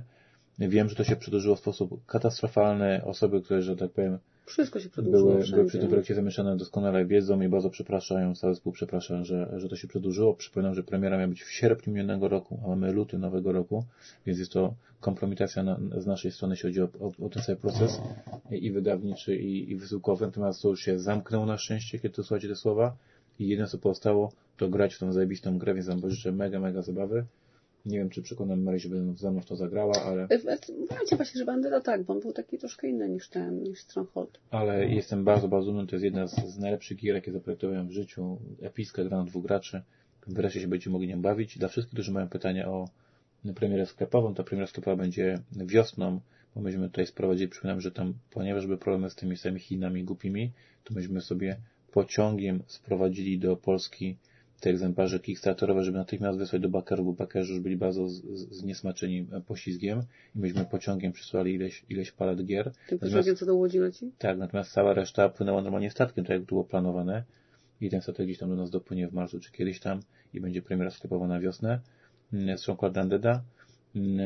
Wiem, że to się przedłużyło w sposób katastrofalny. Osoby, które, że tak powiem, wszystko się przedłużyło. Były, były przy tym projekcie zamieszane doskonale wiedzą i bardzo przepraszają, cały zespół przeprasza, że, że to się przedłużyło. Przypominam, że premiera miała być w sierpniu minionego roku, a mamy luty nowego roku, więc jest to kompromitacja na, z naszej strony, jeśli chodzi o, o, o ten cały proces i, i wydawniczy, i, i wysyłkowy. Natomiast to już się zamknął na szczęście, kiedy to słuchacie te słowa i jedyne co pozostało to grać w tą zajebistą grę, więc wam życzę mega, mega zabawy. Nie wiem, czy przekonam Maryś, żeby ze mną w to zagrała, ale... Mówiłem Ci właśnie, że będę no tak, bo on był taki troszkę inny niż ten, niż Stronghold. Ale jestem bardzo, bardzo dumny. To jest jedna z, z najlepszych gier, jakie zaprojektowałem w życiu. Epicka gra na dwóch graczy. Wreszcie się będziecie mogli nią bawić. Dla wszystkich, którzy mają pytania o premierę sklepową, ta premiera sklepowa będzie wiosną, bo myśmy tutaj sprowadzili, przypominam, że tam, ponieważ były problemy z tymi samymi Chinami głupimi, to myśmy sobie pociągiem sprowadzili do Polski te egzemplarze kickstarterowe, żeby natychmiast wysłać do bakerów, bo bakerzy już byli bardzo zniesmaczeni poślizgiem i myśmy pociągiem przysłali ileś, ileś palet gier. Tym pociągiem, co do Łodzi leci? Tak, natomiast cała reszta płynęła normalnie statkiem, tak jak było planowane i ten statek gdzieś tam do nas dopłynie w marcu, czy kiedyś tam i będzie premiera sklepowa na wiosnę. Mm, Undeada. Mm,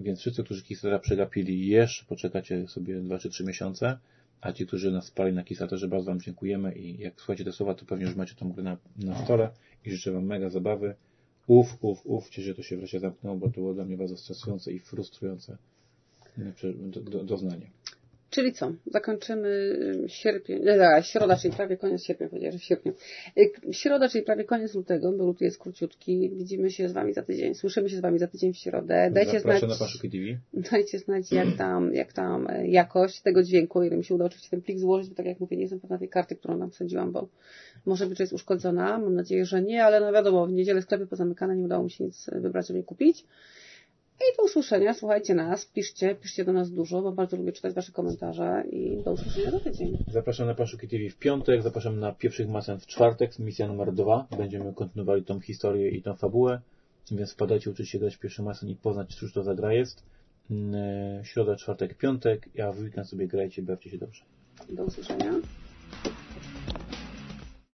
więc wszyscy, którzy Kickstartera przegapili, jeszcze poczekacie sobie 2 czy 3 miesiące a ci, którzy nas spali na Kickstarterze, bardzo Wam dziękujemy i jak słuchacie te słowa, to pewnie już macie tą grę na, na stole i życzę Wam mega zabawy. Uf, uf, uf, cieszę się, że to się wreszcie zamknęło, bo to było dla mnie bardzo stresujące i frustrujące do, do, doznanie. Czyli co? Zakończymy sierpień, nie, środa, czyli prawie koniec sierpnia, powiedziałem, że w sierpniu. Y, środa, czyli prawie koniec lutego, bo luty jest króciutki. Widzimy się z Wami za tydzień, słyszymy się z Wami za tydzień w środę. Dajcie znać, na TV. Dajcie znać, jak tam, jak tam e, jakość tego dźwięku, ile mi się uda oczywiście ten plik złożyć, bo tak jak mówię, nie jestem pewna tej karty, którą nam wsadziłam, bo może być, że jest uszkodzona. Mam nadzieję, że nie, ale no wiadomo, w niedzielę sklepy pozamykane, nie udało mi się nic wybrać, żeby kupić. I do usłyszenia, słuchajcie nas, piszcie, piszcie do nas dużo, bo bardzo lubię czytać Wasze komentarze i do usłyszenia za tydzień. Zapraszam na Paszuki TV w piątek, zapraszam na pierwszych masę w czwartek, misja numer dwa. Będziemy kontynuowali tą historię i tą fabułę, więc wpadajcie, uczyć się grać pierwszy masę i poznać, cóż to za gra jest. Środa, czwartek, piątek, a w weekend sobie grajcie, bawcie się dobrze. Do usłyszenia.